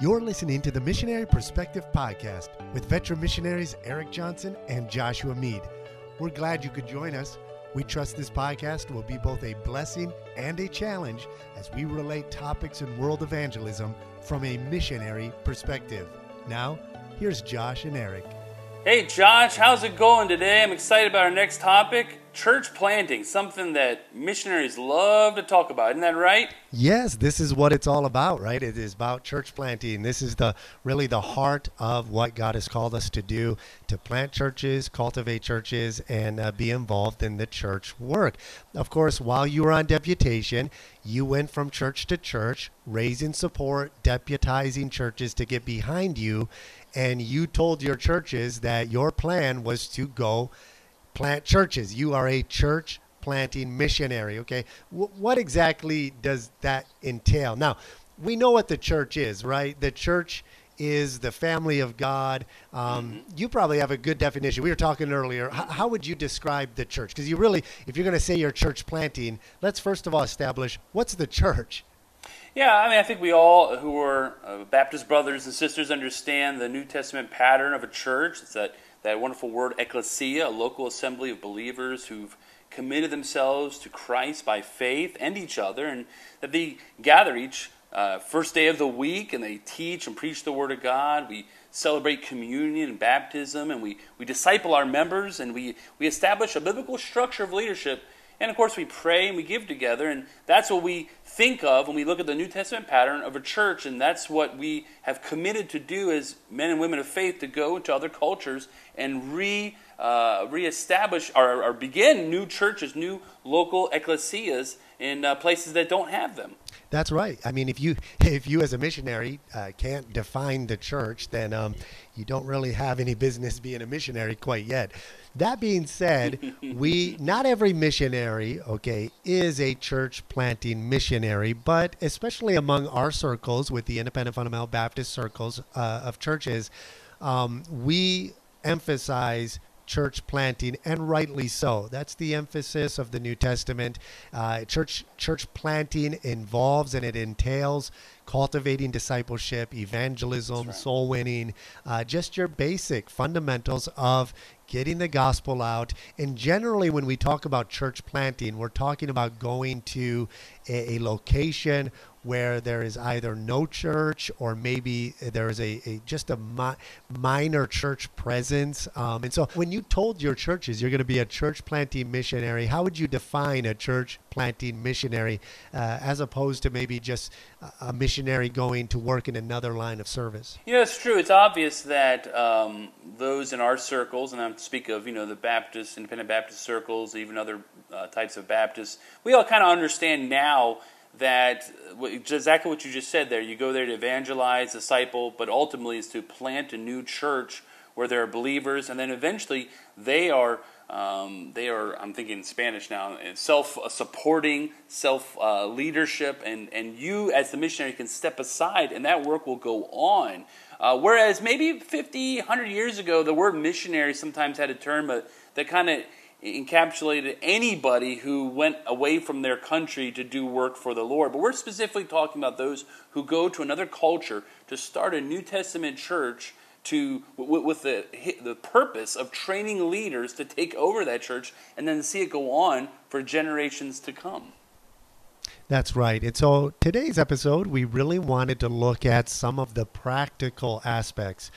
You're listening to the Missionary Perspective Podcast with veteran missionaries Erik Johnson and Joshua Mead. We're glad you could join us. We trust this podcast will be both a blessing and a challenge as we relate topics in world evangelism from a missionary perspective. Now, here's Josh and Erik. Hey Josh, how's it going today? I'm excited about our next topic church planting, something that missionaries love to talk about. Isn't that right? Yes, this is what it's all about, right? It is about church planting. This is the really the heart of what God has called us to do: to plant churches, cultivate churches, and uh, be involved in the church work. Of course, while you were on deputation, you went from church to church, raising support, deputizing churches to get behind you, and you told your churches that your plan was to go plant churches. You are a church planting missionary. Okay, w- what exactly does that entail? Now, we know what the church is, right? The church is the family of God. Um, mm-hmm. You probably have a good definition. We were talking earlier. H- how would you describe the church? Because you really, if you're going to say you're church planting, let's first of all establish what's the church. Yeah, I mean, I think we all who are uh, Baptist brothers and sisters understand the New Testament pattern of a church. It's that that wonderful word ecclesia, a local assembly of believers who've committed themselves to Christ by faith and each other, and that they gather each uh, first day of the week and they teach and preach the Word of God. We celebrate communion and baptism, and we, we disciple our members, and we, we establish a biblical structure of leadership and of course, we pray and we give together, and that's what we think of when we look at the New Testament pattern of a church, and that's what we have committed to do as men and women of faith to go into other cultures and re uh, reestablish or, or begin new churches, new local ecclesias in uh, places that don't have them. That's right. I mean, if you if you as a missionary uh, can't define the church, then um, you don't really have any business being a missionary quite yet. That being said, we not every missionary, okay, is a church planting missionary, but especially among our circles with the independent fundamental Baptist circles uh, of churches, um, we emphasize church planting, and rightly so. That's the emphasis of the New Testament. Uh, church church planting involves and it entails cultivating discipleship, evangelism, right. soul winning, uh, just your basic fundamentals of getting the gospel out. And generally, when we talk about church planting, we're talking about going to a, a location where there is either no church or maybe there is a, a just a mi- minor church presence. Um, and so, when you told your churches you're going to be a church planting missionary, how would you define a church planting missionary uh, as opposed to maybe just a missionary going to work in another line of service? Yeah, it's true. It's obvious that um, those in our circles, and I speak of you know the Baptist, independent Baptist circles, even other uh, types of Baptists, we all kind of understand now that exactly what you just said there. You go there to evangelize, disciple, but ultimately is to plant a new church where there are believers, and then eventually they are um, they are, I'm thinking in Spanish now, self supporting, self uh, leadership, and, and you as the missionary can step aside and that work will go on. Uh, whereas maybe 50, 100 years ago, the word missionary sometimes had a term but that kind of encapsulated anybody who went away from their country to do work for the Lord. But we're specifically talking about those who go to another culture to start a New Testament church to with the the purpose of training leaders to take over that church and then see it go on for generations to come. That's right. And so today's episode, we really wanted to look at some of the practical aspects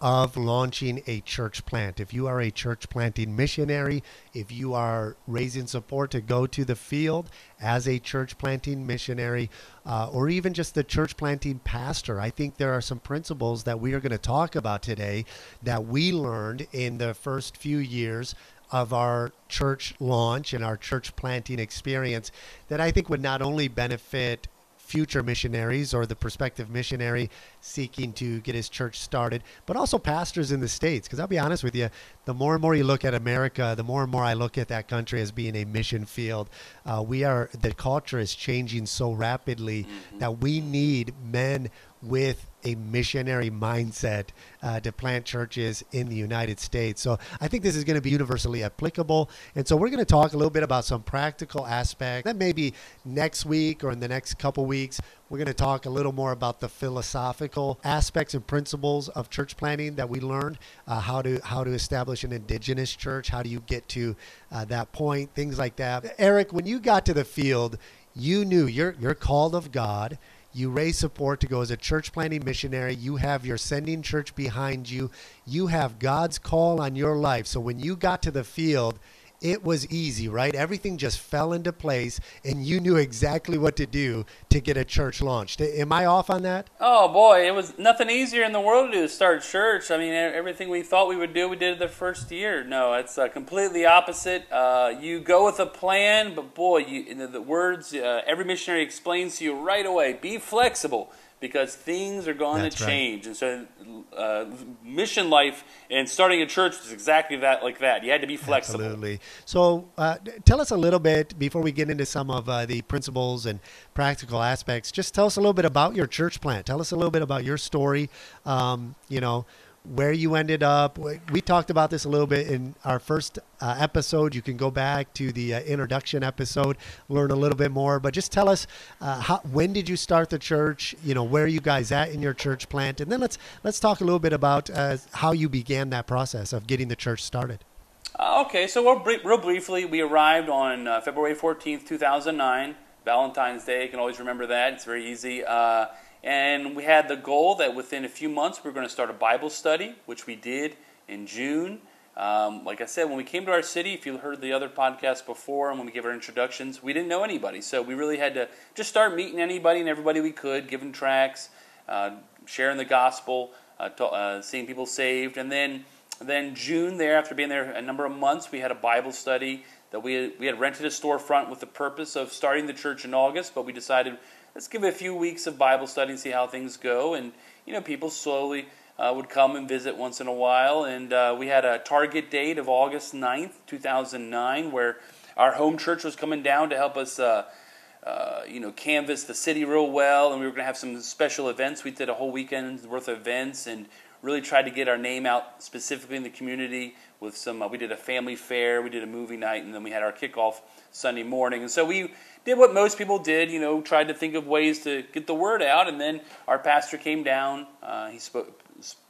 of launching a church plant. If you are a church planting missionary, if you are raising support to go to the field as a church planting missionary, uh, or even just the church planting pastor, I think there are some principles that we are going to talk about today that we learned in the first few years of our church launch and our church planting experience that I think would not only benefit future missionaries or the prospective missionary seeking to get his church started, but also pastors in the States. Because I'll be honest with you, the more and more you look at America, the more and more I look at that country as being a mission field. Uh, we are, the culture is changing so rapidly mm-hmm. that we need men with a missionary mindset uh, to plant churches in the United States. So I think this is going to be universally applicable. And so we're going to talk a little bit about some practical aspects. That maybe next week or in the next couple weeks, we're going to talk a little more about the philosophical aspects and principles of church planting that we learned, uh, how to how to establish an indigenous church, how do you get to uh, that point, things like that. Erik, when you got to the field, you knew you're you're called of God. You raise support to go as a church planting missionary. You have your sending church behind you. You have God's call on your life. So when you got to the field, it was easy, right? Everything just fell into place and you knew exactly what to do to get a church launched. Am I off on that? Oh boy, it was nothing easier in the world to do start church. I mean, everything we thought we would do, we did the first year. No, it's uh, completely opposite. Uh, you go with a plan, but boy, you, the, the, words uh, every missionary explains to you right away be flexible because things are going That's to change. Right. And so, uh, mission life and starting a church was exactly that, like that. You had to be flexible. Absolutely. So, uh, tell us a little bit before we get into some of uh, the principles and practical aspects. Just tell us a little bit about your church plant. Tell us a little bit about your story. Um, you know, where you ended up. We talked about this a little bit in our first uh, episode. You can go back to the uh, introduction episode, learn a little bit more. But just tell us uh, how, when did you start the church? You know, where are you guys at in your church plant? And then let's let's talk a little bit about uh, how you began that process of getting the church started. Uh, okay, so real, real briefly, we arrived on uh, February 14th, 2009, Valentine's Day. You can always remember that. It's very easy. And we had the goal that within a few months we were going to start a Bible study, which we did in June. Um, like I said, when we came to our city, if you heard the other podcast before and when we gave our introductions, we didn't know anybody. So we really had to just start meeting anybody and everybody we could, giving tracts, uh, sharing the gospel, uh, to, uh, seeing people saved. And then, then June, there, after being there a number of months, we had a Bible study that we we had rented a storefront with the purpose of starting the church in August, but we decided let's give it a few weeks of Bible study and see how things go. And, you know, people slowly uh, would come and visit once in a while. And uh, we had a target date of August 9th, 2009, where our home church was coming down to help us. Uh, uh, you know, canvass the city real well, and we were going to have some special events. We did a whole weekend's worth of events, and really tried to get our name out specifically in the community. With some, uh, we did a family fair, we did a movie night, and then we had our kickoff Sunday morning. And so we did what most people did, you know, tried to think of ways to get the word out. And then our pastor came down. Uh, he spoke,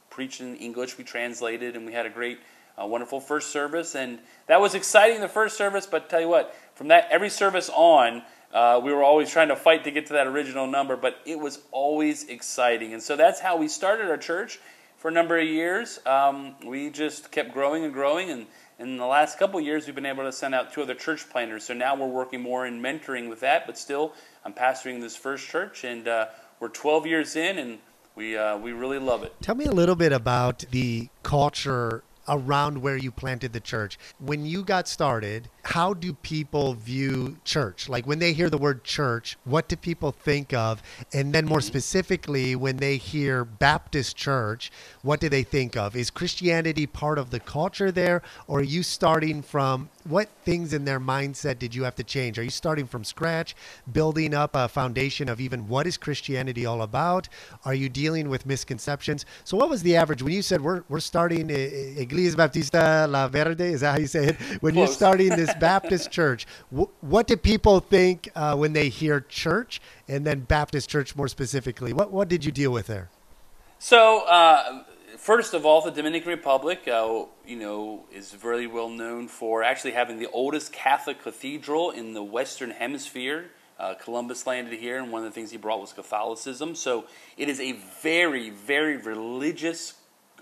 preached in English. We translated, and we had a great, uh, wonderful first service. And that was exciting, the first service. But tell you what, from that every service on, uh, we were always trying to fight to get to that original number, but it was always exciting. And so that's how we started our church for a number of years. Um, we just kept growing and growing, and in the last couple years, we've been able to send out two other church planters. So now we're working more in mentoring with that. But still, I'm pastoring this first church, and uh, we're 12 years in, and we uh, we really love it. Tell me a little bit about the culture around where you planted the church. When you got started, how do people view church? Like when they hear the word church, what do people think of? And then more specifically, when they hear Baptist church, what do they think of? Is Christianity part of the culture there? Or are you starting from what things in their mindset did you have to change? Are you starting from scratch, building up a foundation of even what is Christianity all about? Are you dealing with misconceptions? So, what was the average when you said we're, we're starting Iglesia Baptista La Verde? Is that how you say it? When Close. you're starting this Baptist church, what do people think uh, when they hear church and then Baptist church more specifically? What, what did you deal with there? So, uh, first of all, the Dominican Republic, uh, you know, is very well known for actually having the oldest Catholic cathedral in the Western Hemisphere. Uh, Columbus landed here, and one of the things he brought was Catholicism. So it is a very, very religious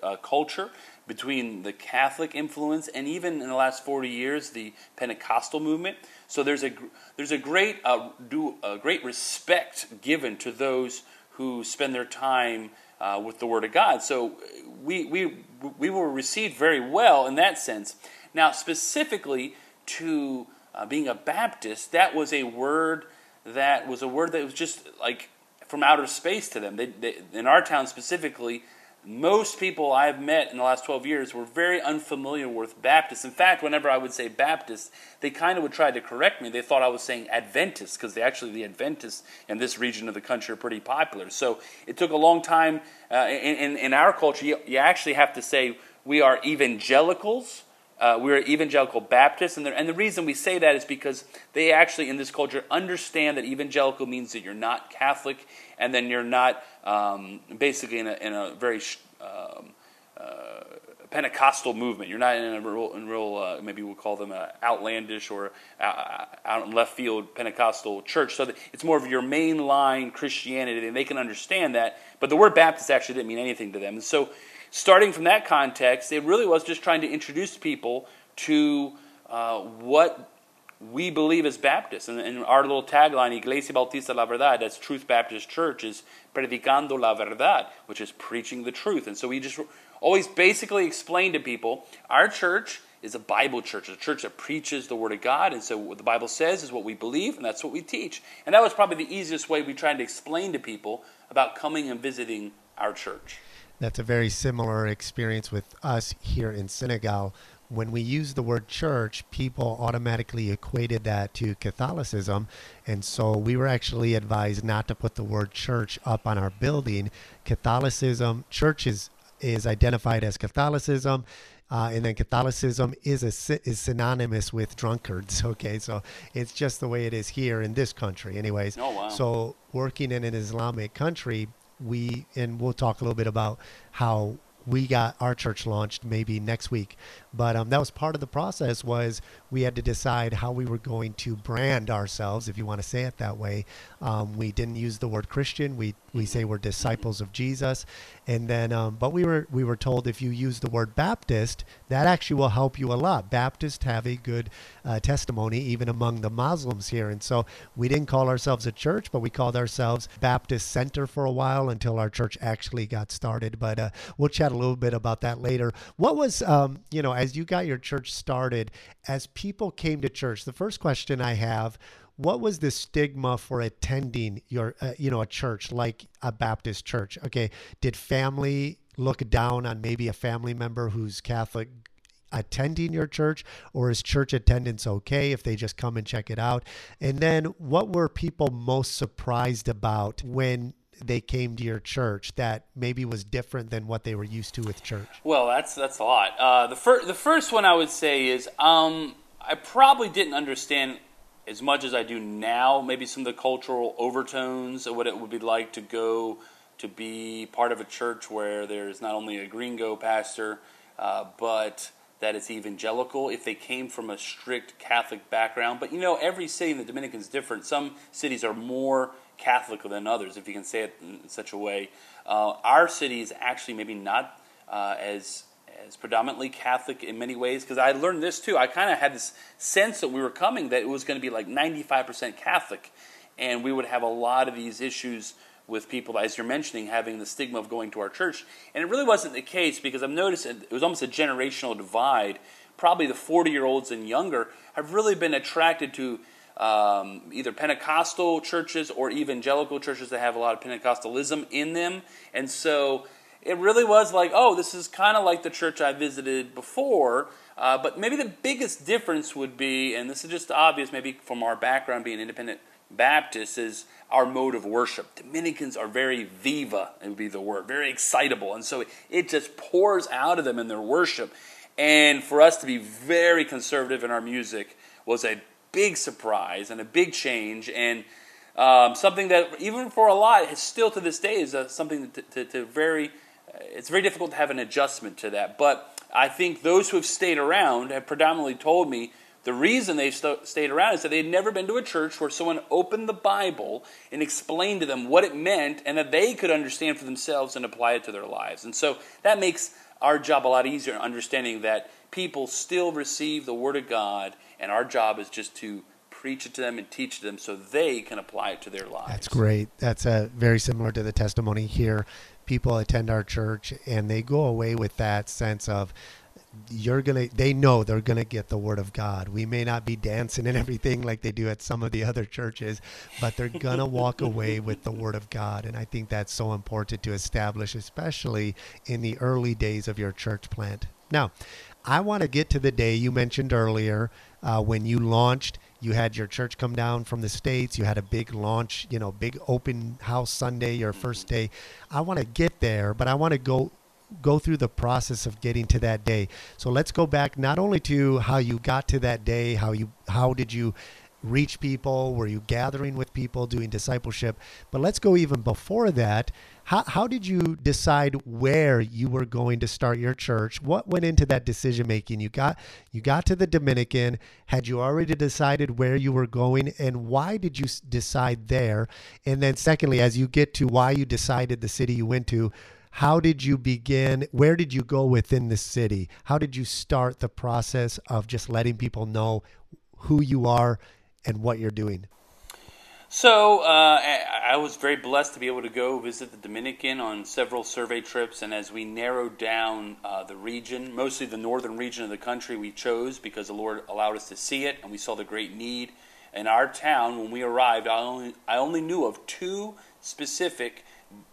uh, culture between the Catholic influence and even in the last 40 years the Pentecostal movement. So there's a there's a great uh, do a great respect given to those who spend their time uh, with the Word of God. So we, we, we were received very well in that sense. Now, specifically to uh, being a Baptist, that was a word that was a word that was just like from outer space to them. They, they, in our town specifically, most people I've met in the last 12 years were very unfamiliar with Baptists. In fact, whenever I would say Baptist, they kind of would try to correct me. They thought I was saying Adventist because actually the Adventists in this region of the country are pretty popular. So it took a long time. Uh, in, in, in, our culture, you, you, actually have to say we are evangelicals. Uh, we're evangelical Baptists, and the, and the reason we say that is because they actually, in this culture, understand that evangelical means that you're not Catholic, and then you're not um, basically in a, in a very um, uh, Pentecostal movement. You're not in a real, in real uh, maybe we'll call them a outlandish or uh, out in left field Pentecostal church. So it's more of your mainline Christianity, and they can understand that. But the word Baptist actually didn't mean anything to them. And so, starting from that context, it really was just trying to introduce people to uh, what we believe as Baptists, and, and, our little tagline, Iglesia Bautista la Verdad, that's Truth Baptist Church, is predicando la verdad, which is preaching the truth. And so we just always basically explain to people our church is a Bible church, a church that preaches the Word of God. And so what the Bible says is what we believe, and that's what we teach. And that was probably the easiest way we tried to explain to people about coming and visiting our church. That's a very similar experience with us here in Senegal when we use the word church, people automatically equated that to Catholicism. And so we were actually advised not to put the word church up on our building. Catholicism, church is, is identified as Catholicism. Uh, and then Catholicism is a, is synonymous with drunkards. Okay, so it's just the way it is here in this country, anyways. Oh wow! So working in an Islamic country, we and we'll talk a little bit about how we got our church launched maybe next week but um, that was part of the process was we had to decide how we were going to brand ourselves if you want to say it that way. Um, we didn't use the word christian. We, we say we're disciples of jesus. And then um, but we were we were told if you use the word baptist that actually will help you a lot. Baptists have a good uh, testimony even among the muslims here. And so we didn't call ourselves a church but we called ourselves baptist center for a while until our church actually got started. But uh, we'll chat a little bit about that later. What was um, you know as you got your church started as people came to church the first question i have what was the stigma for attending your uh, you know a church like a baptist church? Okay did family look down on maybe a family member who's catholic attending your church or is church attendance okay if they just come and check it out? And then what were people most surprised about when they came to your church that maybe was different than what they were used to with church well that's that's a lot uh, the, fir- the first one i would say is um, i probably didn't understand as much as I do now, maybe some of the cultural overtones of what it would be like to go to be part of a church where there's not only a gringo pastor, uh, but that it's evangelical if they came from a strict Catholic background. But you know, every city in the Dominican is different. Some cities are more Catholic than others, if you can say it in such a way. Uh, our city is actually maybe not uh, as is predominantly Catholic in many ways because I learned this too. I kind of had this sense that we were coming that it was going to be like 95% Catholic, and we would have a lot of these issues with people, as you're mentioning, having the stigma of going to our church. And it really wasn't the case because I've noticed it was almost a generational divide. Probably the 40 year olds and younger have really been attracted to um, either Pentecostal churches or evangelical churches that have a lot of Pentecostalism in them. And so it really was like, oh, this is kind of like the church I visited before. Uh, but maybe the biggest difference would be, and this is just obvious, maybe from our background being independent Baptists, is our mode of worship. Dominicans are very viva, it would be the word, very excitable. And so it just pours out of them in their worship. And for us to be very conservative in our music was a big surprise and a big change. And um, something that, even for a lot, still to this day is uh, something to, to, to very it's very difficult to have an adjustment to that. But I think those who have stayed around have predominantly told me the reason they st- stayed around is that they had never been to a church where someone opened the Bible and explained to them what it meant and that they could understand for themselves and apply it to their lives. And so that makes our job a lot easier in understanding that people still receive the Word of God, and our job is just to preach it to them and teach it to them so they can apply it to their lives. That's great. That's uh, very similar to the testimony here people attend our church and they go away with that sense of you're gonna they know they're gonna get the word of god we may not be dancing and everything like they do at some of the other churches but they're gonna walk away with the word of god and i think that's so important to establish especially in the early days of your church plant now i want to get to the day you mentioned earlier uh, when you launched you had your church come down from the states you had a big launch you know big open house sunday your first day i want to get there but i want to go go through the process of getting to that day. So let's go back not only to how you got to that day, how you how did you reach people, were you gathering with people, doing discipleship, but let's go even before that. How, how did you decide where you were going to start your church? What went into that decision making? You got you got to the Dominican. Had you already decided where you were going, and why did you decide there? And then, secondly, as you get to why you decided the city you went to, how did you begin? Where did you go within the city? How did you start the process of just letting people know who you are and what you're doing? So uh, I was very blessed to be able to go visit the Dominican on several survey trips, and as we narrowed down uh, the region, mostly the northern region of the country, we chose because the Lord allowed us to see it, and we saw the great need in our town. When we arrived, I only I only knew of two specific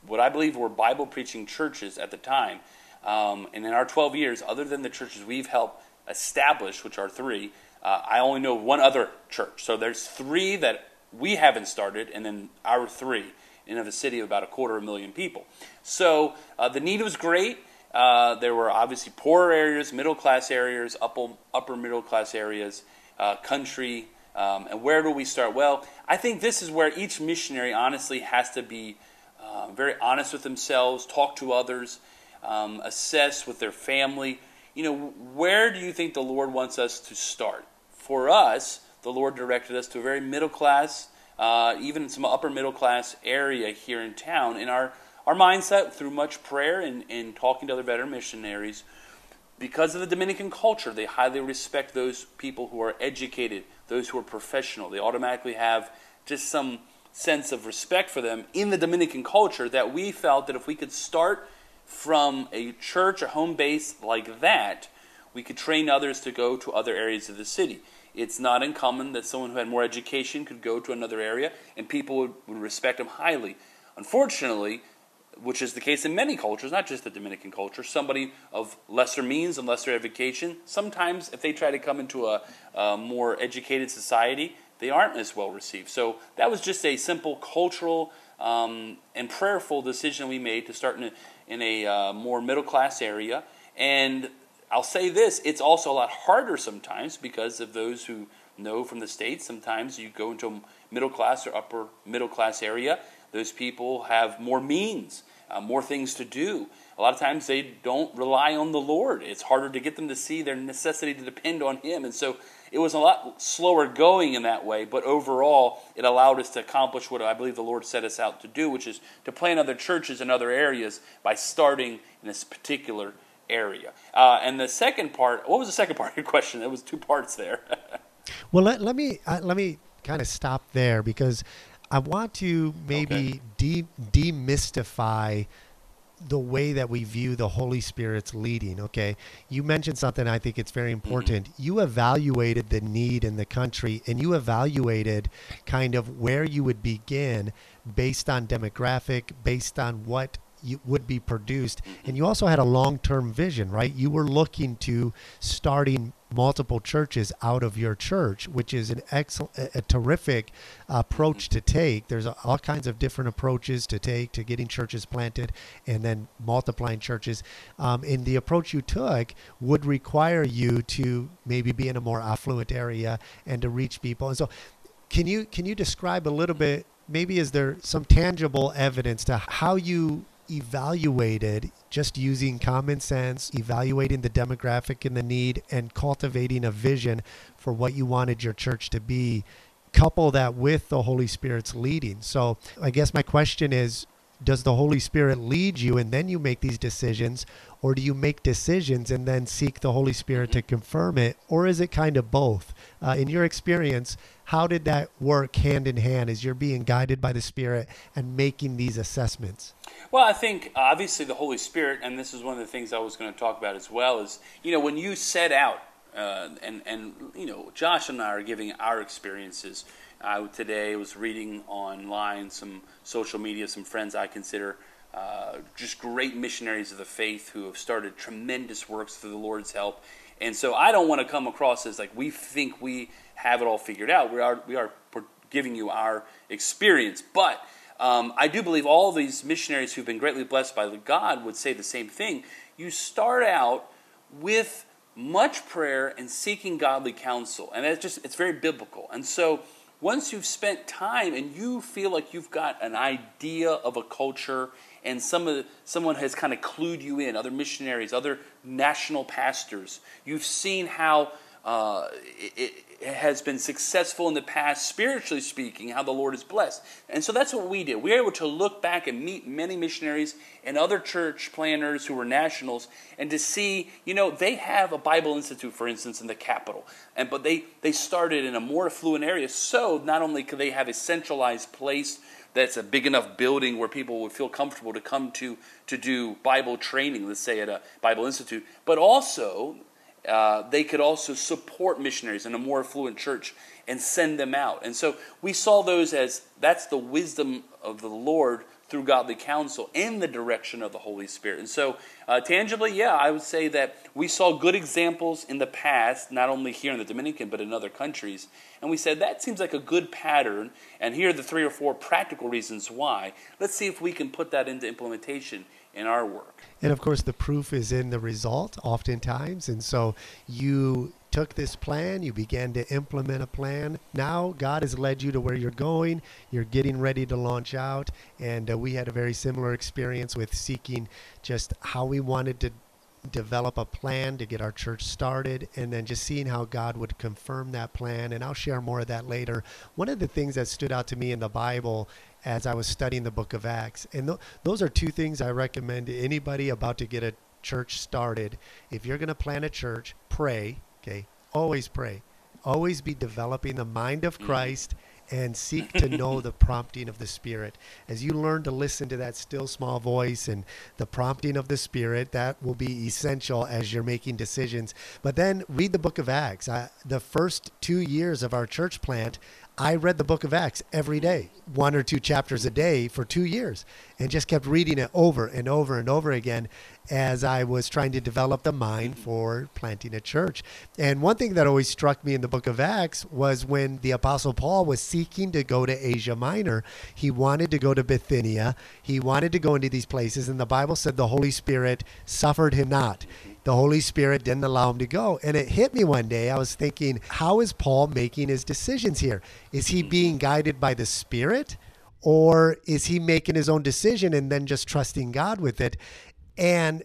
what I believe were Bible preaching churches at the time. Um, and in our 12 years, other than the churches we've helped establish, which are three, uh, I only know one other church. So there's three that we haven't started, and then our three in a city of about a quarter of a million people. So uh, the need was great. Uh, there were obviously poorer areas, middle class areas, upper, upper middle class areas, uh, country. Um, and where do we start? Well, I think this is where each missionary honestly has to be uh, very honest with themselves, talk to others, um, assess with their family. You know, where do you think the Lord wants us to start? For us, the Lord directed us to a very middle class, uh, even some upper middle class area here in town. In our, our mindset, through much prayer and, and talking to other veteran missionaries, because of the Dominican culture, they highly respect those people who are educated, those who are professional. They automatically have just some sense of respect for them in the Dominican culture that we felt that if we could start from a church, a home base like that, we could train others to go to other areas of the city. It's not uncommon that someone who had more education could go to another area and people would, would respect them highly. Unfortunately, which is the case in many cultures, not just the Dominican culture, somebody of lesser means and lesser education, sometimes if they try to come into a, a more educated society, they aren't as well received. So that was just a simple cultural um, and prayerful decision we made to start in a, in a uh, more middle class area. And I'll say this it's also a lot harder sometimes because of those who know from the States. Sometimes you go into a middle class or upper middle class area, those people have more means, uh, more things to do. A lot of times they don't rely on the Lord. It's harder to get them to see their necessity to depend on Him. And so it was a lot slower going in that way, but overall, it allowed us to accomplish what I believe the Lord set us out to do, which is to plant other churches in other areas by starting in this particular area. Uh, and the second part, what was the second part of your question? There was two parts there. well, let, let me uh, let me kind of stop there because I want to maybe okay. de- demystify the way that we view the Holy Spirit's leading. Okay, you mentioned something I think it's very mm-hmm. important. Mm-hmm. You evaluated the need in the country, and you evaluated kind of where you would begin based on demographic, based on what would be produced, and you also had a long-term vision, right? You were looking to starting multiple churches out of your church, which is an excellent, a, terrific approach to take. There's all kinds of different approaches to take to getting churches planted and then multiplying churches. Um, and the approach you took would require you to maybe be in a more affluent area and to reach people. And so, can you can you describe a little bit? Maybe is there some tangible evidence to how you evaluated just using common sense, evaluating the demographic and the need, and cultivating a vision for what you wanted your church to be. Couple that with the Holy Spirit's leading. So, I guess my question is does the Holy Spirit lead you and then you make these decisions? Or do you make decisions and then seek the Holy Spirit to confirm it? Or is it kind of both? Uh, in your experience, how did that work hand in hand as you're being guided by the Spirit and making these assessments? Well, I think obviously the Holy Spirit, and this is one of the things I was going to talk about as well, is you know when you set out, uh, and and you know Josh and I are giving our experiences. I today was reading online some social media, some friends I consider uh, just great missionaries of the faith who have started tremendous works through the Lord's help. And so I don't want to come across as like we think we have it all figured out. We are we are giving you our experience, but um, I do believe all these missionaries who've been greatly blessed by God would say the same thing. You start out with much prayer and seeking godly counsel, and it's just it's very biblical. And so once you've spent time and you feel like you've got an idea of a culture and some of someone has kind of clued you in, other missionaries, other national pastors, you've seen how uh, it, it, has been successful in the past, spiritually speaking, how the Lord is blessed. And so that's what we did. We were able to look back and meet many missionaries and other church planners who were nationals and to see, you know, they have a Bible Institute, for instance, in the capital. And but they, they started in a more affluent area. So not only could they have a centralized place that's a big enough building where people would feel comfortable to come to to do Bible training, let's say at a Bible Institute, but also uh, they could also support missionaries in a more affluent church and send them out. And so we saw those as that's the wisdom of the Lord through godly counsel in the direction of the Holy Spirit. And so, uh, tangibly, yeah, I would say that we saw good examples in the past, not only here in the Dominican, but in other countries. And we said that seems like a good pattern. And here are the three or four practical reasons why. Let's see if we can put that into implementation in our work. And of course, the proof is in the result, oftentimes. And so you took this plan, you began to implement a plan. Now God has led you to where you're going. You're getting ready to launch out. And uh, we had a very similar experience with seeking just how we wanted to develop a plan to get our church started and then just seeing how God would confirm that plan. And I'll share more of that later. One of the things that stood out to me in the Bible as I was studying the book of Acts. And th- those are two things I recommend to anybody about to get a church started. If you're going to plan a church, pray, okay? Always pray. Always be developing the mind of mm-hmm. Christ and seek to know the prompting of the Spirit. As you learn to listen to that still small voice and the prompting of the Spirit, that will be essential as you're making decisions. But then read the book of Acts. I, the first two years of our church plant, I read the book of Acts every day, one or two chapters a day for two years, and just kept reading it over and over and over again as I was trying to develop the mind for planting a church. And one thing that always struck me in the book of Acts was when the Apostle Paul was seeking to go to Asia Minor. He wanted to go to Bithynia, he wanted to go into these places, and the Bible said the Holy Spirit suffered him not the Holy Spirit didn't allow him to go. And it hit me one day. I was thinking, how is Paul making his decisions here? Is he being guided by the Spirit? Or is he making his own decision and then just trusting God with it? And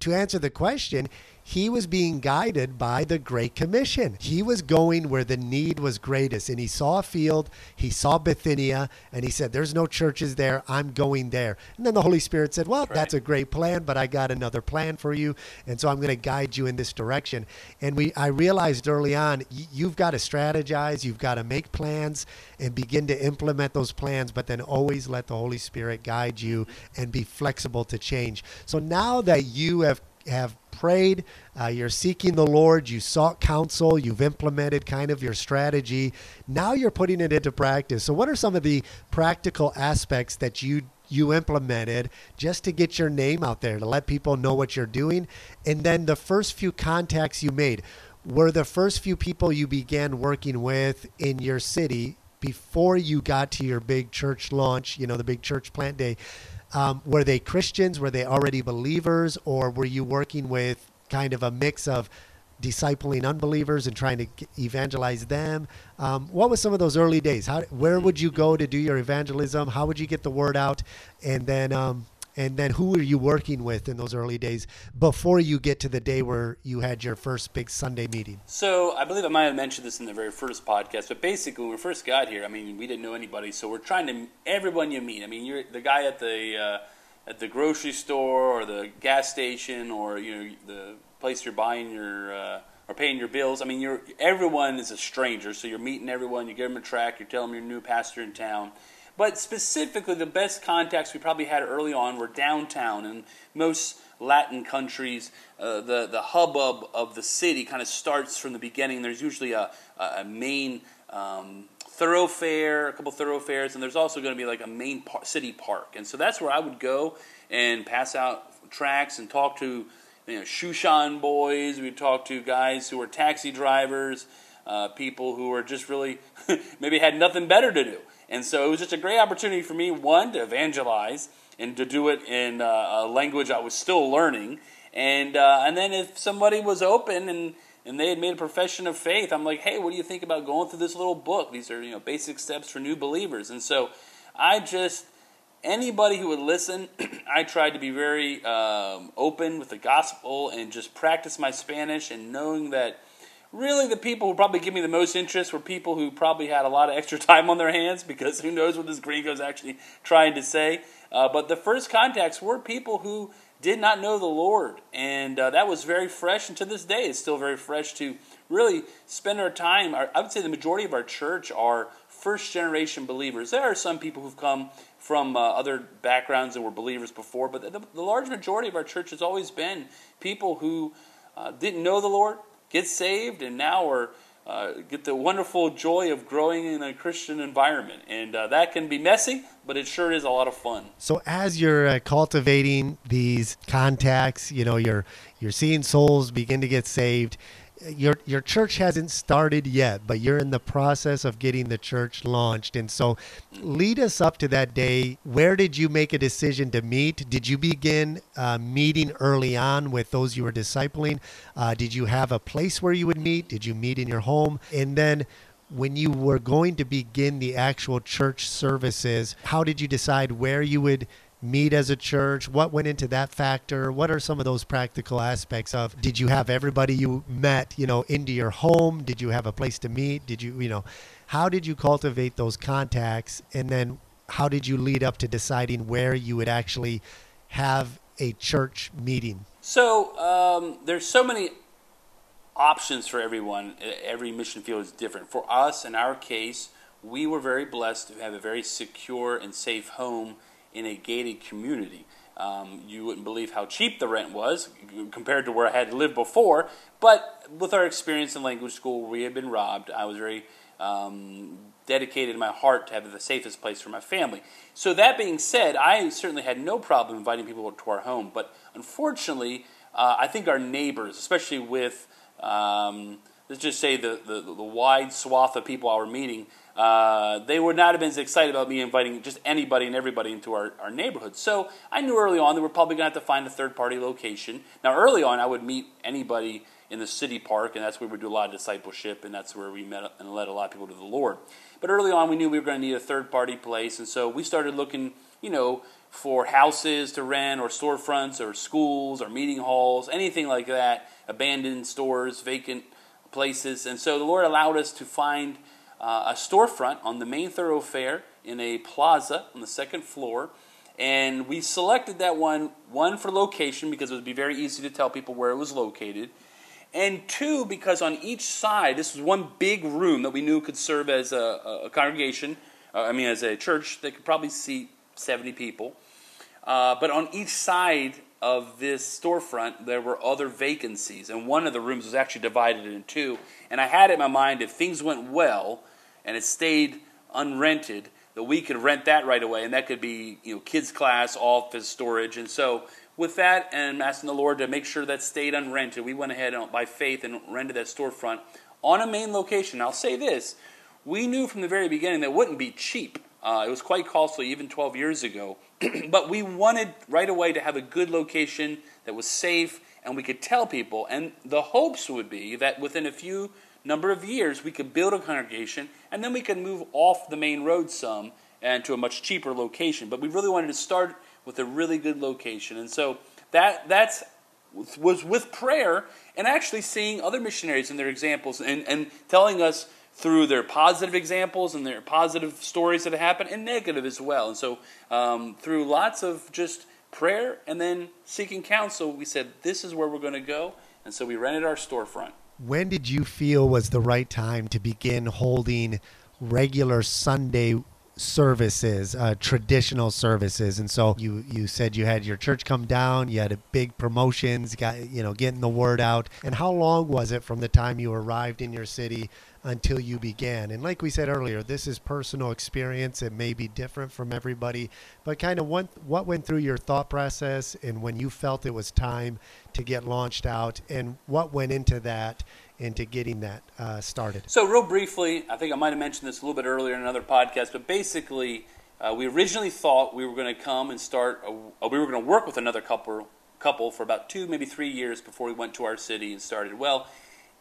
to answer the question, he was being guided by the Great Commission. He was going where the need was greatest. And he saw a field, he saw Bithynia, and he said, There's no churches there. I'm going there. And then the Holy Spirit said, Well, right. that's a great plan, but I got another plan for you. And so I'm going to guide you in this direction. And we I realized early on, you've got to strategize, you've got to make plans and begin to implement those plans, but then always let the Holy Spirit guide you and be flexible to change. So now that you have have prayed, uh, you're seeking the Lord, you sought counsel, you've implemented kind of your strategy. Now you're putting it into practice. So, what are some of the practical aspects that you you implemented just to get your name out there, to let people know what you're doing? And then the first few contacts you made were the first few people you began working with in your city before you got to your big church launch, you know, the big church plant day um, were they Christians? Were they already believers? Or were you working with kind of a mix of discipling unbelievers and trying to evangelize them? Um, what was some of those early days? How, where would you go to do your evangelism? How would you get the word out? And then, um, And then who were you working with in those early days before you get to the day where you had your first big Sunday meeting? So I believe I might have mentioned this in the very first podcast, but basically when we first got here, I mean, we didn't know anybody, so we're trying to everyone you meet. I mean, you're the guy at the uh, at the grocery store or the gas station or you know the place you're buying your uh, or paying your bills. I mean, you're everyone is a stranger, so you're meeting everyone. You give them a track. You're telling them you're a new pastor in town. But specifically, the best contacts we probably had early on were downtown. And most Latin countries, uh, the the hubbub of the city kind of starts from the beginning. There's usually a, a main um, thoroughfare, a couple thoroughfares, and there's also going to be like a main par- city park. And so that's where I would go and pass out tracks and talk to you know, Shushan boys. We'd talk to guys who were taxi drivers, uh, people who were just really maybe had nothing better to do. And so it was just a great opportunity for me, one, to evangelize and to do it in uh, a language I was still learning. And, uh, and then if somebody was open and, and they had made a profession of faith, I'm like, hey, what do you think about going through this little book? These are you know basic steps for new believers. And so I just anybody who would listen, I tried to be very um, open with the gospel and just practice my Spanish and knowing that really the people who probably give me the most interest were people who probably had a lot of extra time on their hands because who knows what this gringo is actually trying to say. Uh, but the first contacts were people who did not know the Lord. And uh, that was very fresh, and to this day, it's still very fresh to really spend our time. Our, I would say the majority of our church are first generation believers. There are some people who've come from uh, other backgrounds and were believers before, but the, the, large majority of our church has always been people who uh, didn't know the Lord, get saved, and now we're Uh, get the wonderful joy of growing in a Christian environment. And uh, that can be messy, but it sure is a lot of fun. So as you're uh, cultivating these contacts, you know, you're you're seeing souls begin to get saved your your church hasn't started yet, but you're in the process of getting the church launched. And so lead us up to that day. Where did you make a decision to meet? Did you begin uh, meeting early on with those you were discipling? Uh, did you have a place where you would meet? Did you meet in your home? And then when you were going to begin the actual church services, how did you decide where you would meet as a church? What went into that factor? What are some of those practical aspects of did you have everybody you met, you know, into your home? Did you have a place to meet? Did you, you know, how did you cultivate those contacts and then how did you lead up to deciding where you would actually have a church meeting? So, um, there's so many options for everyone. Every mission field is different. For us, in our case, we were very blessed to have a very secure and safe home in a gated community. Um, you wouldn't believe how cheap the rent was compared to where I had lived before. But with our experience in language school, we had been robbed, I was very um, dedicated in my heart to have the safest place for my family. So, that being said, I certainly had no problem inviting people to our home. But unfortunately, uh, I think our neighbors, especially with, um, let's just say, the, the, the wide swath of people I were meeting, uh, they would not have been as excited about me inviting just anybody and everybody into our, our neighborhood. So I knew early on that we're probably going to have to find a third party location. Now, early on, I would meet anybody in the city park, and that's where we do a lot of discipleship, and that's where we met and led a lot of people to the Lord. But early on, we knew we were going to need a third party place, and so we started looking, you know, for houses to rent, or storefronts, or schools, or meeting halls, anything like that, abandoned stores, vacant places. And so the Lord allowed us to find uh, a storefront on the main thoroughfare in a plaza on the second floor. And we selected that one, one for location because it would be very easy to tell people where it was located. And two, because on each side, this was one big room that we knew could serve as a, a congregation, uh, I mean, as a church that could probably seat 70 people. Uh, but on each side of this storefront, there were other vacancies, and one of the rooms was actually divided in two. And I had it in my mind if things went well and it stayed unrented, that we could rent that right away, and that could be you know kids class, office, storage, and so with that, and asking the Lord to make sure that stayed unrented, we went ahead and, by faith and rented that storefront on a main location. I'll say this: we knew from the very beginning that wouldn't be cheap. Uh, it was quite costly even 12 years ago. but we wanted right away to have a good location that was safe and we could tell people. And the hopes would be that within a few number of years we could build a congregation and then we could move off the main road some and to a much cheaper location. But we really wanted to start with a really good location. And so that that's was with prayer and actually seeing other missionaries and their examples and, and telling us through their positive examples and their positive stories that have happened and negative as well. And so um, through lots of just prayer and then seeking counsel, we said, this is where we're going to go. And so we rented our storefront. When did you feel was the right time to begin holding regular Sunday services, uh, traditional services. And so you you said you had your church come down, you had a big promotions, got you know getting the word out. And how long was it from the time you arrived in your city until you began? And like we said earlier, this is personal experience. It may be different from everybody, but kind of what what went through your thought process and when you felt it was time to get launched out, and what went into that into getting that uh, started? So, real briefly, I think I might have mentioned this a little bit earlier in another podcast, but basically, uh, we originally thought we were going to come and start, a, we were going to work with another couple, couple for about two, maybe three years before we went to our city and started. Well,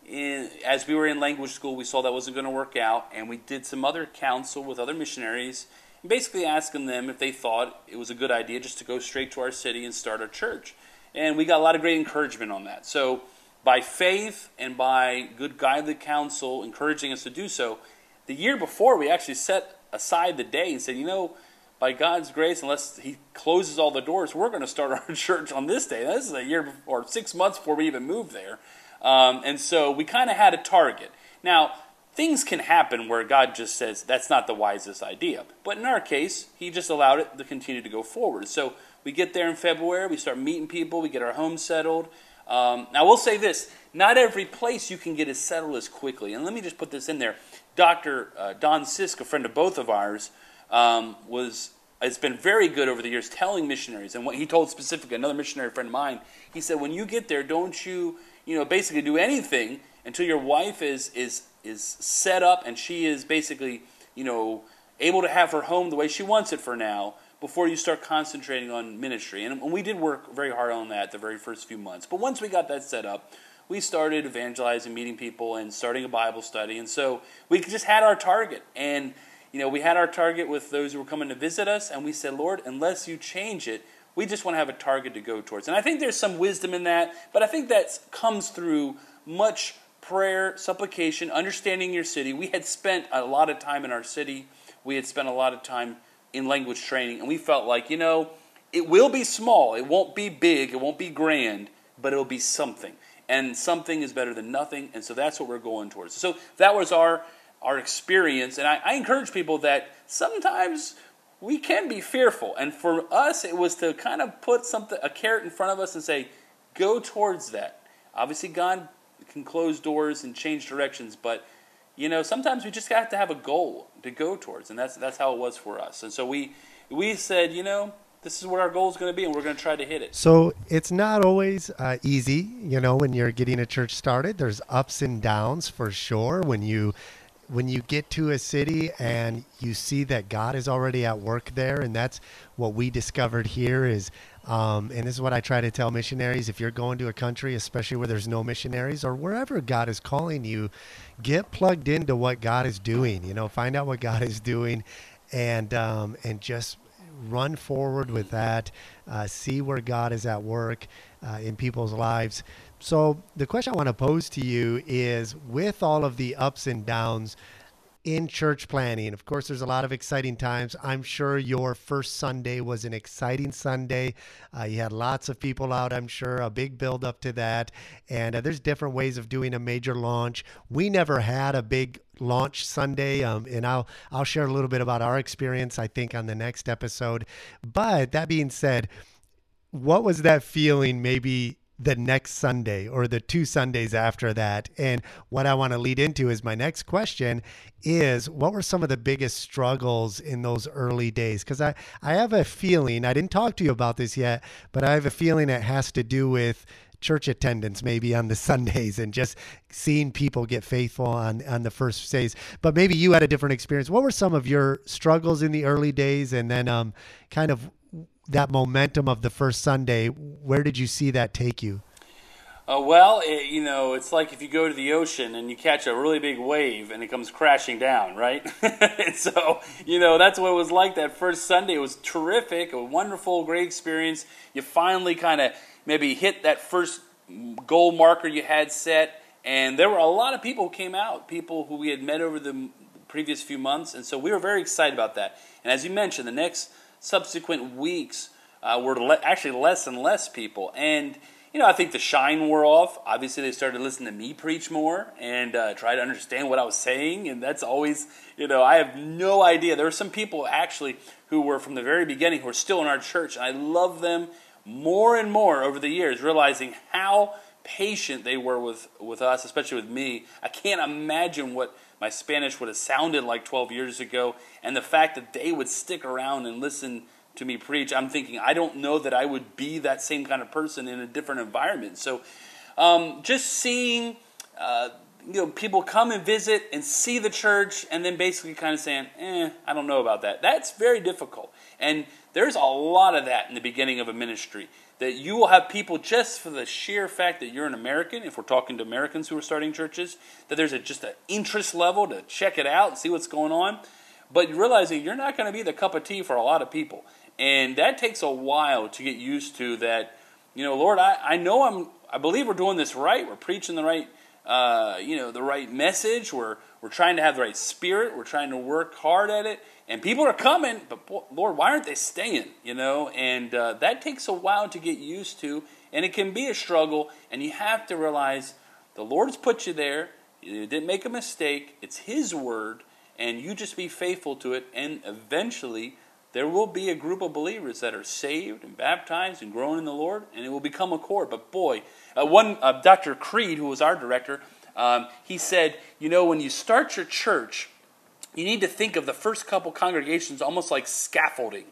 as we were in language school, we saw that wasn't going to work out, and we did some other counsel with other missionaries, basically asking them if they thought it was a good idea just to go straight to our city and start a church. And we got a lot of great encouragement on that. So, by faith and by good godly counsel encouraging us to do so, the year before we actually set aside the day and said, you know, by God's grace, unless He closes all the doors, we're going to start our church on this day. This is a year or six months before we even moved there. Um, and so we kind of had a target. Now, things can happen where God just says that's not the wisest idea. But in our case, He just allowed it to continue to go forward. So we get there in February, we start meeting people, we get our home settled. Um, I will say this not every place you can get as settled as quickly. And let me just put this in there. Dr. Uh, Don Sisk, a friend of both of ours, um, was has been very good over the years telling missionaries. And what he told specifically another missionary friend of mine, he said, when you get there, don't you, you know, basically do anything until your wife is is is set up and she is basically, you know, able to have her home the way she wants it for now before you start concentrating on ministry. And we did work very hard on that the very first few months. But once we got that set up, we started evangelizing, meeting people, and starting a Bible study. And so we just had our target. And, you know, we had our target with those who were coming to visit us. And we said, Lord, unless you change it, we just want to have a target to go towards. And I think there's some wisdom in that, but I think that comes through much prayer, supplication, understanding your city. We had spent a lot of time in our city. We had spent a lot of time in language training, and we felt like, you know, it will be small, it won't be big, it won't be grand, but it'll be something. And something is better than nothing, and so that's what we're going towards. So that was our our experience, and I, I encourage people that sometimes we can be fearful, and for us, it was to kind of put something a carrot in front of us and say, go towards that. Obviously, God can close doors and change directions, but you know, sometimes we just have to have a goal to go towards, and that's that's how it was for us. And so we we said, you know, this is what our goal is going to be, and we're going to try to hit it. So it's not always uh, easy, you know, when you're getting a church started. There's ups and downs for sure. When you when you get to a city and you see that God is already at work there, and that's what we discovered here is um, and this is what I try to tell missionaries if you're going to a country, especially where there's no missionaries or wherever God is calling you, get plugged into what God is doing. You know, find out what God is doing and, um, and just run forward with that. Uh, see where God is at work uh, in people's lives. So, the question I want to pose to you is with all of the ups and downs, in church planting. Of course, there's a lot of exciting times. I'm sure your first Sunday was an exciting Sunday. Uh, you had lots of people out, I'm sure, a big build up to that. And uh, there's different ways of doing a major launch. We never had a big launch Sunday, um, and I'll I'll share a little bit about our experience. I think on the next episode. But that being said, what was that feeling? Maybe the next Sunday or the two Sundays after that. And what I want to lead into is my next question is what were some of the biggest struggles in those early days? Because I, I have a feeling, I didn't talk to you about this yet, but I have a feeling it has to do with church attendance maybe on the Sundays and just seeing people get faithful on, on the first days. But maybe you had a different experience. What were some of your struggles in the early days and then um, kind of that momentum of the first Sunday, where did you see that take you? Uh, well, it, you know, it's like if you go to the ocean and you catch a really big wave and it comes crashing down, right? and so, you know, that's what it was like that first Sunday. It was terrific, a wonderful, great experience. You finally kind of maybe hit that first goal marker you had set, and there were a lot of people who came out, people who we had met over the previous few months, and so we were very excited about that. And as you mentioned, the next subsequent weeks uh, were le- actually less and less people, and you know, I think the shine wore off. Obviously, they started listening to me preach more and uh, try to understand what I was saying, and that's always, you know, I have no idea. There are some people actually who were from the very beginning who are still in our church, and I love them more and more over the years, realizing how patient they were with, with us, especially with me. I can't imagine what my Spanish would have sounded like 12 years ago, and the fact that they would stick around and listen to me preach, I'm thinking, I don't know that I would be that same kind of person in a different environment. So um, just seeing. Uh, you know, people come and visit and see the church and then basically kind of saying, eh, I don't know about that. That's very difficult. And there's a lot of that in the beginning of a ministry. That you will have people just for the sheer fact that you're an American, if we're talking to Americans who are starting churches, that there's a, just an interest level to check it out and see what's going on. But realizing you're not going to be the cup of tea for a lot of people. And that takes a while to get used to that, you know, Lord, I, I know I'm, I believe we're doing this right. We're preaching the right uh, you know, the right message. We're, we're trying to have the right spirit. We're trying to work hard at it. And people are coming, but Lord, why aren't they staying? You know, and uh, that takes a while to get used to, and it can be a struggle. And you have to realize the Lord's put you there. You didn't make a mistake. It's His word, and you just be faithful to it. And eventually, there will be a group of believers that are saved and baptized and growing in the Lord, and it will become a core. But boy, uh, one uh, Dr. Creed, who was our director, um, he said, you know, when you start your church, you need to think of the first couple congregations almost like scaffolding.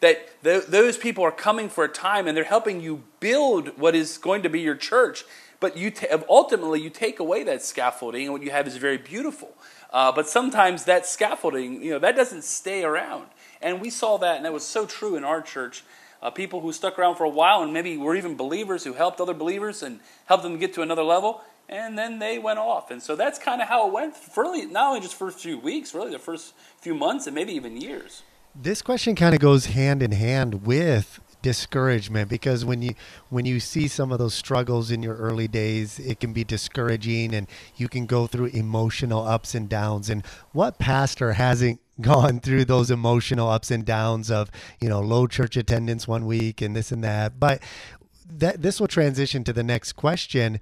That th- those people are coming for a time and they're helping you build what is going to be your church. But you t- ultimately, you take away that scaffolding, and what you have is very beautiful. Uh, but sometimes that scaffolding, you know, that doesn't stay around. And we saw that, and that was so true in our church. Uh, people who stuck around for a while and maybe were even believers who helped other believers and helped them get to another level, and then they went off. And so that's kind of how it went for really, not only just first few weeks, really the first few months and maybe even years. This question kind of goes hand in hand with discouragement because when you when you see some of those struggles in your early days it can be discouraging and you can go through emotional ups and downs and what pastor hasn't gone through those emotional ups and downs of you know low church attendance one week and this and that. But that this will transition to the next question.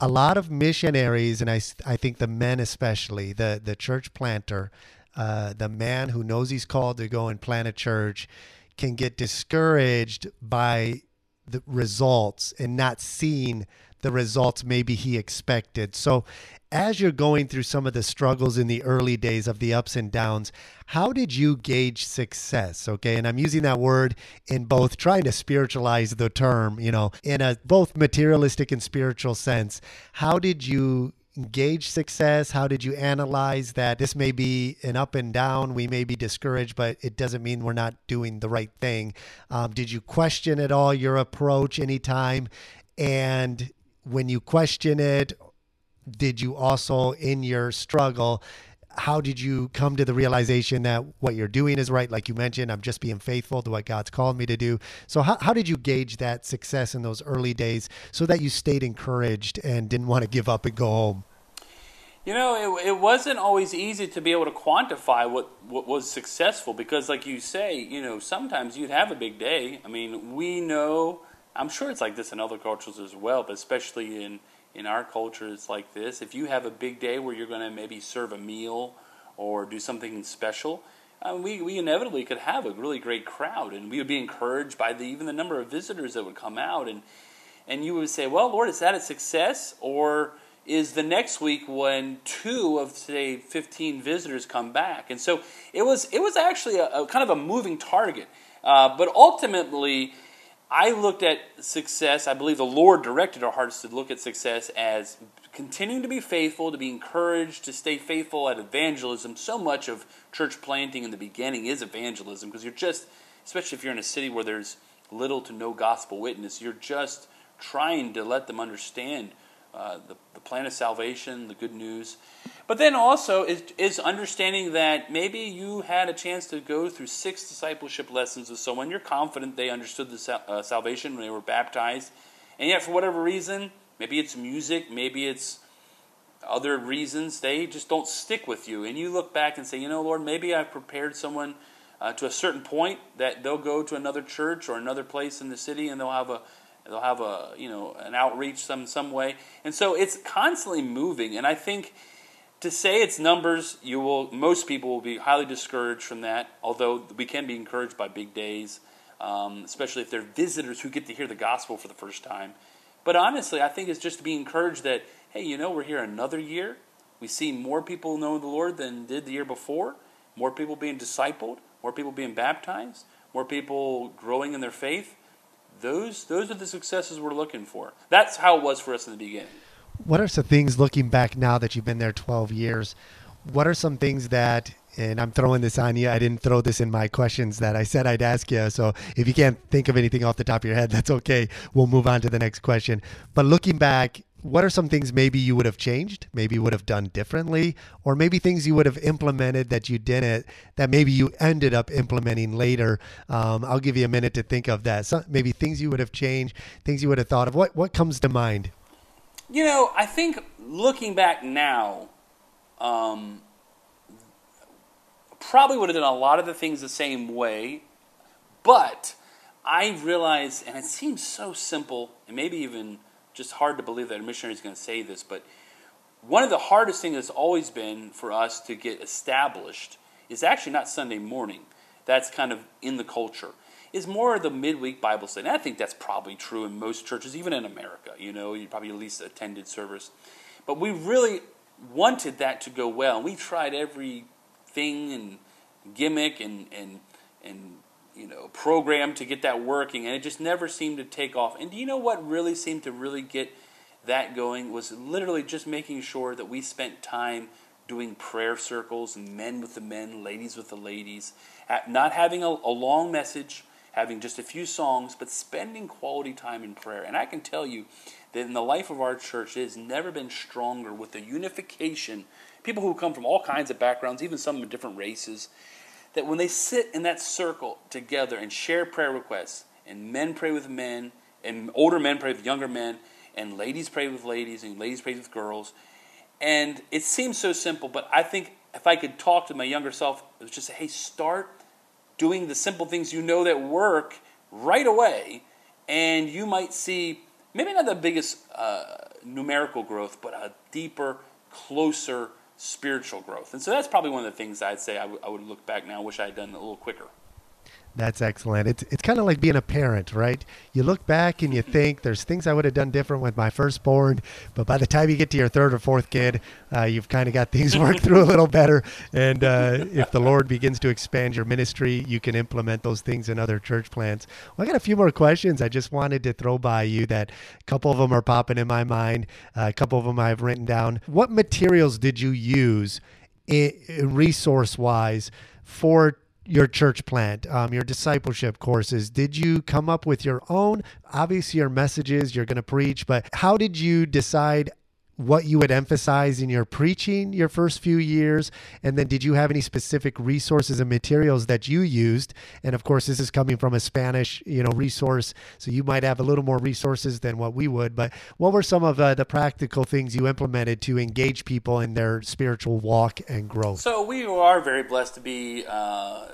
A lot of missionaries and i, I think the men especially the the church planter uh, the man who knows he's called to go and plant a church can get discouraged by the results and not seeing the results maybe he expected so as you're going through some of the struggles in the early days of the ups and downs, how did you gauge success? Okay. And I'm using that word in both trying to spiritualize the term, you know, in a both materialistic and spiritual sense. How did you gauge success? How did you analyze that this may be an up and down? We may be discouraged, but it doesn't mean we're not doing the right thing. Um, did you question at all your approach anytime? And when you question it did you also in your struggle how did you come to the realization that what you're doing is right? Like you mentioned i'm just being faithful to what god's called me to do. So how, how did you gauge that success in those early days so that you stayed encouraged and didn't want to give up and go home? You know, it, it wasn't always easy to be able to quantify what, what was successful because, like you say, you know, sometimes you'd have a big day. I mean, we know, I'm sure it's like this in other cultures as well, but especially in, in our culture it's like this. If you have a big day where you're going to maybe serve a meal or do something special, uh, we, we inevitably could have a really great crowd, and we would be encouraged by the, even the number of visitors that would come out. And, and you would say, Well, Lord, is that a success? Or is the next week when two of, say, 15 visitors come back? And so it was, it was actually a, a kind of a moving target. Uh, but ultimately, I looked at success, I believe the Lord directed our hearts to look at success as continuing to be faithful, to be encouraged, to stay faithful at evangelism. So much of church planting in the beginning is evangelism because you're just, especially if you're in a city where there's little to no gospel witness, you're just trying to let them understand uh, the, the plan of salvation, the good news. But then also is, is understanding that maybe you had a chance to go through six discipleship lessons with someone. You're confident they understood the sal- uh, salvation when they were baptized. And yet, for whatever reason, maybe it's music, maybe it's other reasons, they just don't stick with you. And you look back and say, you know, Lord, maybe I've prepared someone uh, to a certain point that they'll go to another church or another place in the city and they'll have a they'll have a you know an outreach some some way and so it's constantly moving and i think to say it's numbers you will most people will be highly discouraged from that although we can be encouraged by big days um, especially if they're visitors who get to hear the gospel for the first time but honestly i think it's just to be encouraged that hey you know we're here another year we see more people knowing the lord than did the year before more people being discipled more people being baptized, more people growing in their faith. Those, those are the successes we're looking for. That's how it was for us in the beginning. What are some things looking back now that you've been there 12 years? What are some things that, and I'm throwing this on you, I didn't throw this in my questions that I said I'd ask you. So if you can't think of anything off the top of your head, that's okay. We'll move on to the next question. But looking back, what are some things maybe you would have changed, maybe would have done differently, or maybe things you would have implemented that you didn't, that maybe you ended up implementing later? Um, I'll give you a minute to think of that. So maybe things you would have changed, things you would have thought of. What what comes to mind? You know, I think looking back now, um, probably would have done a lot of the things the same way, but I realize, and it seems so simple, and maybe even just hard to believe that a missionary is going to say this, but one of the hardest things that's always been for us to get established is actually not Sunday morning. That's kind of in the culture. Is more of the midweek Bible study. And I think that's probably true in most churches, even in America. You know, you probably at least attended service. But we really wanted that to go well. We tried everything and gimmick and, and, and you know, program to get that working, and it just never seemed to take off. And do you know what really seemed to really get that going was literally just making sure that we spent time doing prayer circles, and men with the men, ladies with the ladies, not having a, a long message, having just a few songs, but spending quality time in prayer. And I can tell you that in the life of our church, it has never been stronger with the unification. People who come from all kinds of backgrounds, even some of different races, that when they sit in that circle together and share prayer requests, and men pray with men, and older men pray with younger men, and ladies pray with ladies, and ladies pray with girls. And it seems so simple, but I think if I could talk to my younger self, it was just say, hey, start doing the simple things you know that work right away, and you might see maybe not the biggest uh, numerical growth, but a deeper, closer spiritual growth. And so that's probably one of the things I'd say I, w- I would look back now, wish I had done a little quicker. That's excellent. It's it's kind of like being a parent, right? You look back and you think there's things I would have done different with my firstborn, but by the time you get to your third or fourth kid, uh, you've kind of got things worked through a little better. And uh, if the Lord begins to expand your ministry, you can implement those things in other church plants. Well, I got a few more questions I just wanted to throw by you. That a couple of them are popping in my mind. Uh, a couple of them I've written down. What materials did you use, resource wise, for your church plant, um, your discipleship courses? Did you come up with your own? Obviously, your messages you're going to preach, but how did you decide what you would emphasize in your preaching your first few years? And then did you have any specific resources and materials that you used? And of course this is coming from a spanish you know resource so you might have a little more resources than what we would. But what were some of uh, the practical things you implemented to engage people in their spiritual walk and growth? So we are very blessed to be uh,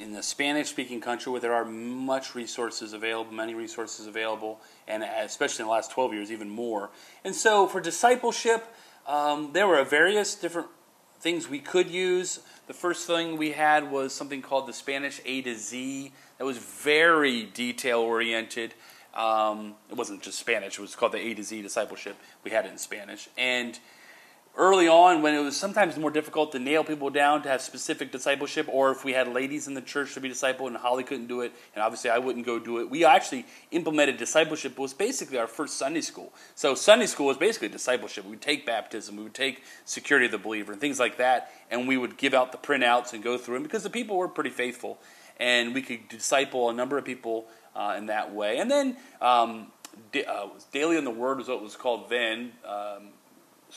in the Spanish speaking country where there are much resources available, many resources available, and especially in the last 12 years, even more. And so for discipleship, um, there were various different things we could use. The first thing we had was something called the Spanish A to Z that was very detail oriented. Um, it wasn't just Spanish, it was called the A to Z discipleship. We had it in Spanish. And early on when it was sometimes more difficult to nail people down to have specific discipleship, or if we had ladies in the church to be discipled and Holly couldn't do it, and obviously I wouldn't go do it, we actually implemented discipleship. It was basically our first Sunday school. So Sunday school was basically discipleship. We would take baptism, we would take security of the believer, and things like that, and we would give out the printouts and go through them because the people were pretty faithful, and we could disciple a number of people uh, in that way. And then um, uh, Daily in the Word was what was called then. Um,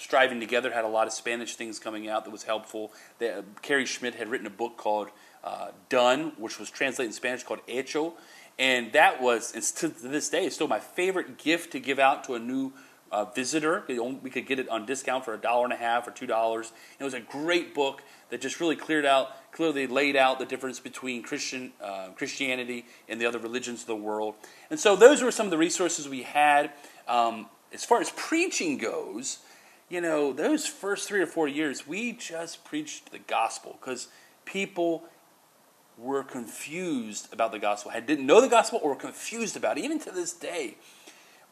Striving Together had a lot of Spanish things coming out that was helpful. The, uh, Cary Schmidt had written a book called uh, Done, which was translated in Spanish called Hecho. And that was, and to this day, still my favorite gift to give out to a new uh, visitor. We could get it on discount for a dollar and a half or two dollars. It was a great book that just really cleared out, clearly laid out the difference between Christian uh, Christianity and the other religions of the world. And so those were some of the resources we had. Um, as far as preaching goes, you know, those first three or four years, we just preached the gospel because people were confused about the gospel, had didn't know the gospel or were confused about it. Even to this day,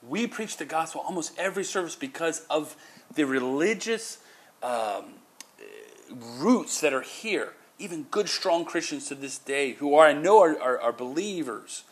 we preach the gospel almost every service because of the religious um, roots that are here. Even good, strong Christians to this day who are, I know, are, are, are believers.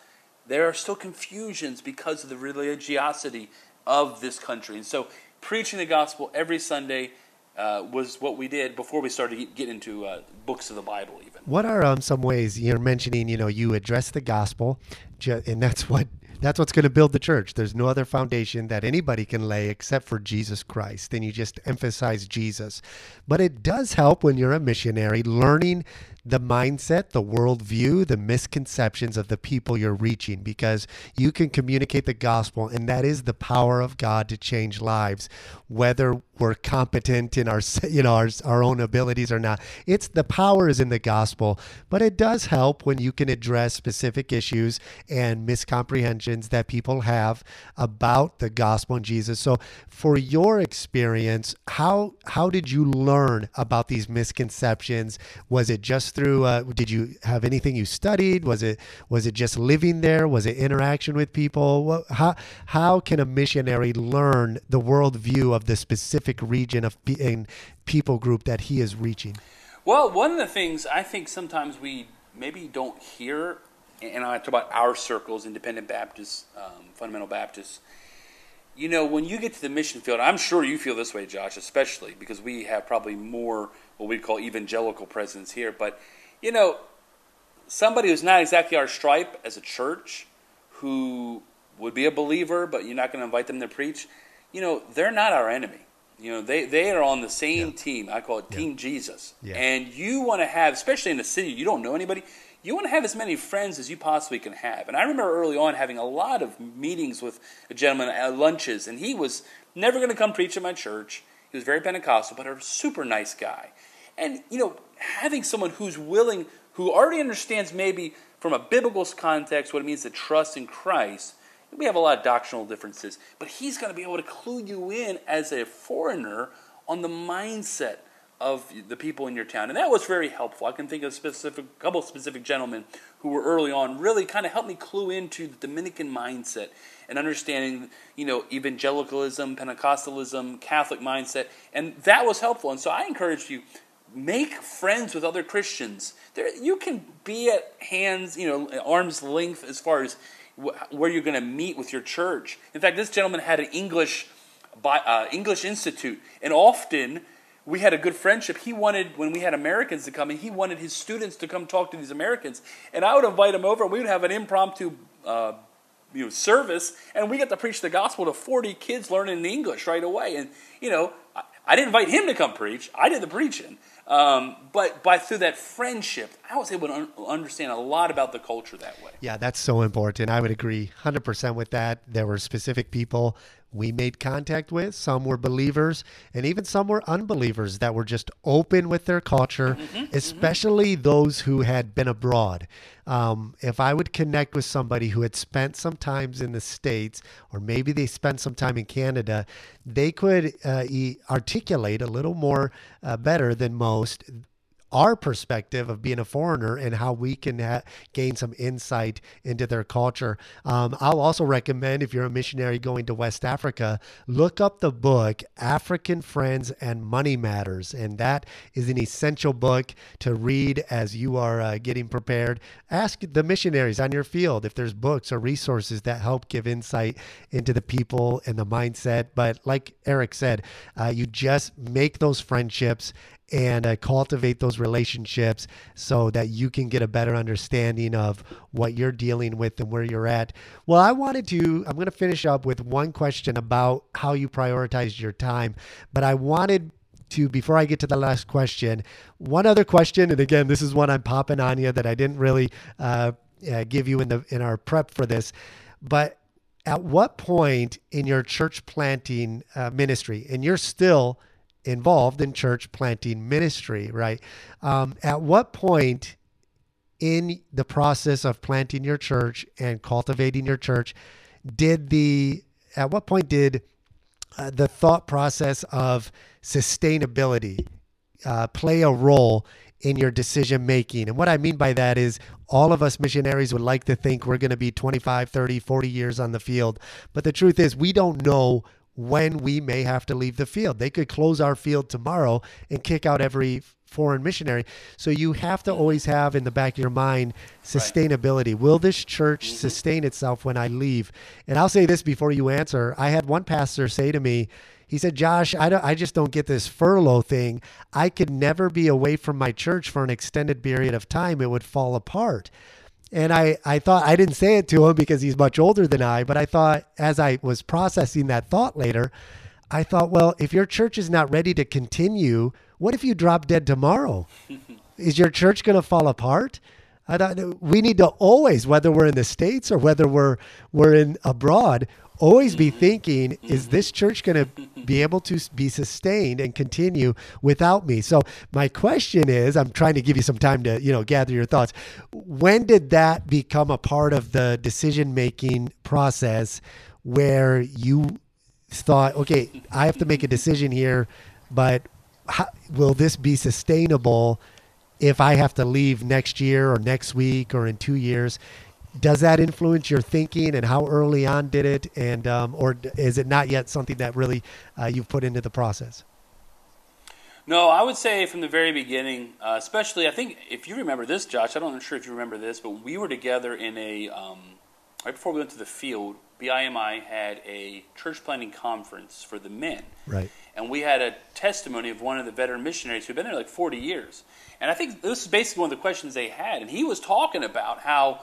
There are still confusions because of the religiosity of this country. And so preaching the gospel every Sunday uh, was what we did before we started getting get into uh, books of the Bible. Even what are um, some ways you're mentioning? You know, you address the gospel, and that's what that's what's going to build the church. There's no other foundation that anybody can lay except for Jesus Christ. Then you just emphasize Jesus. But it does help when you're a missionary learning the mindset, the worldview, the misconceptions of the people you're reaching because you can communicate the gospel, and that is the power of God to change lives, whether we're competent in our you know our, our own abilities or not. It's the power is in the gospel, but it does help when you can address specific issues and miscomprehensions that people have about the gospel and Jesus. So, for your experience, how how did you learn about these misconceptions? Was it just through? Uh, did you have anything you studied? Was it was it just living there? Was it interaction with people? What, how how can a missionary learn the worldview of the specific region of and people group that he is reaching? Well, one of the things I think sometimes we maybe don't hear, and I talk about our circles, independent Baptists, um, fundamental Baptists. You know, when you get to the mission field, I'm sure you feel this way, Josh, especially because we have probably more what we call evangelical presence here. But you know, somebody who's not exactly our stripe as a church, who would be a believer, but you're not going to invite them to preach, you know, they're not our enemy. You know, they, they are on the same yeah. team. I call it yeah. Team Jesus. Yeah. And you want to have, especially in a city you don't know anybody, you want to have as many friends as you possibly can have. And I remember early on having a lot of meetings with a gentleman at lunches, and he was never going to come preach at my church. He was very Pentecostal, but a super nice guy. And, you know, having someone who's willing, who already understands maybe from a biblical context what it means to trust in Christ, we have a lot of doctrinal differences, but he's going to be able to clue you in as a foreigner on the mindset of the people in your town. And that was very helpful. I can think of a specific couple of specific gentlemen who were early on really kind of helped me clue into the Dominican mindset and understanding, you know, evangelicalism, Pentecostalism, Catholic mindset. And that was helpful. And so I encourage you make friends with other Christians. There, you can be at hands, you know, arm's length as far as wh- where you're going to meet with your church. In fact, this gentleman had an English uh, English institute, and often we had a good friendship. He wanted when we had Americans to come, and he wanted his students to come talk to these Americans, and I would invite him over. and We would have an impromptu. Uh, you know, service, and we got to preach the gospel to 40 kids learning English right away. And, you know, I, I didn't invite him to come preach. I did the preaching. Um, but by through that friendship, I was able to un- understand a lot about the culture that way. Yeah, that's so important. I would agree 100% with that. There were specific people we made contact with. Some were believers, and even some were unbelievers that were just open with their culture, mm-hmm, mm-hmm. especially mm-hmm. those who had been abroad. Um, if I would connect with somebody who had spent some times in the States, or maybe they spent some time in Canada, they could uh, articulate a little more uh, better than most our perspective of being a foreigner and how we can ha- gain some insight into their culture. Um, I'll also recommend if you're a missionary going to West Africa, look up the book African Friends and Money Matters. And that is an essential book to read as you are uh, getting prepared. Ask the missionaries on your field if there's books or resources that help give insight into the people and the mindset. But like Erik said, uh, you just make those friendships and uh, cultivate those relationships so that you can get a better understanding of what you're dealing with and where you're at. Well, I wanted to, I'm going to finish up with one question about how you prioritize your time, but I wanted to, before I get to the last question, one other question. And again, this is one I'm popping on you that I didn't really uh, uh, give you in the in our prep for this, but at what point in your church planting uh, ministry, and you're still involved in church planting ministry, right? Um, at what point in the process of planting your church and cultivating your church did the at what point did uh, the thought process of sustainability uh, play a role in your decision making. And what I mean by that is all of us missionaries would like to think we're going to be 25, 30, 40 years on the field. But the truth is, we don't know when we may have to leave the field. They could close our field tomorrow and kick out every foreign missionary. So you have to always have in the back of your mind sustainability. Right. Will this church mm-hmm. sustain itself when I leave? And I'll say this before you answer. I had one pastor say to me, he said, Josh, I, don't, I just don't get this furlough thing. I could never be away from my church for an extended period of time. It would fall apart. And I, I thought, I didn't say it to him because he's much older than I, but I thought as I was processing that thought later, I thought, well, if your church is not ready to continue, what if you drop dead tomorrow? is your church going to fall apart? We need to always, whether we're in the States or whether we're, we're in abroad, always be thinking, is this church going to be able to be sustained and continue without me? So my question is, I'm trying to give you some time to, you know, gather your thoughts. When did that become a part of the decision making process where you thought, okay, I have to make a decision here, but how, will this be sustainable if I have to leave next year or next week or in two years? Does that influence your thinking and how early on did it? And um, or is it not yet something that really uh, you've put into the process? No i would say from the very beginning uh, especially i think if you remember this josh i don't sure if you remember this but we were together in a um, right before we went to the field BIMI had a church planting conference for the men. Right. And we had a testimony of one of the veteran missionaries who'd been there like 40 years. And i think this is basically one of the questions they had. And he was talking about how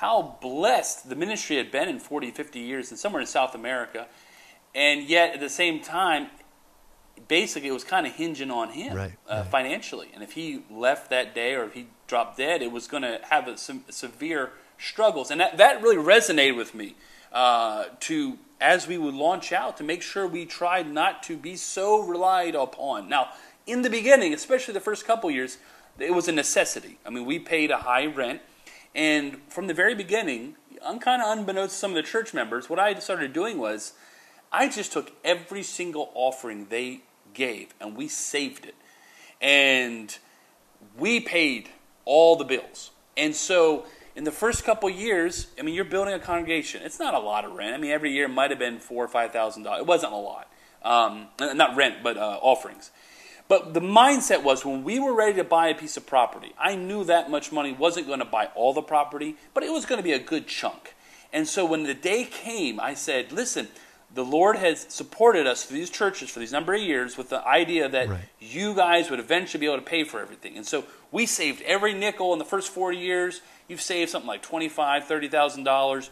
how blessed the ministry had been in 40, 50 years and somewhere in South America. And yet, at the same time, basically it was kind of hinging on him right, uh, right. financially. And if he left that day or if he dropped dead, it was going to have a, some severe struggles. And that, that really resonated with me uh, to as we would launch out to make sure we tried not to be so relied upon. Now, in the beginning, especially the first couple years, it was a necessity. I mean, we paid a high rent. And from the very beginning, I'm kind of unbeknownst to some of the church members, what I started doing was I just took every single offering they gave and we saved it. And we paid all the bills. And so in the first couple years, I mean, you're building a congregation. It's not a lot of rent. I mean, every year might have been four or five thousand dollars. It wasn't a lot. Um, not rent, but uh, offerings. But the mindset was when we were ready to buy a piece of property, I knew that much money wasn't going to buy all the property, but it was going to be a good chunk. And so when the day came, I said, listen, the Lord has supported us through these churches for these number of years with the idea that right. you guys would eventually be able to pay for everything. And so we saved every nickel in the first 40 years. You've saved something like $25,000, $30,000.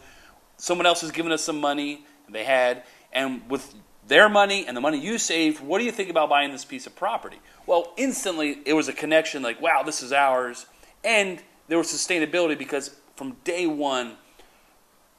Someone else has given us some money, they had. And with their money and the money you saved, what do you think about buying this piece of property? Well, instantly it was a connection like, wow, this is ours. And there was sustainability because from day one,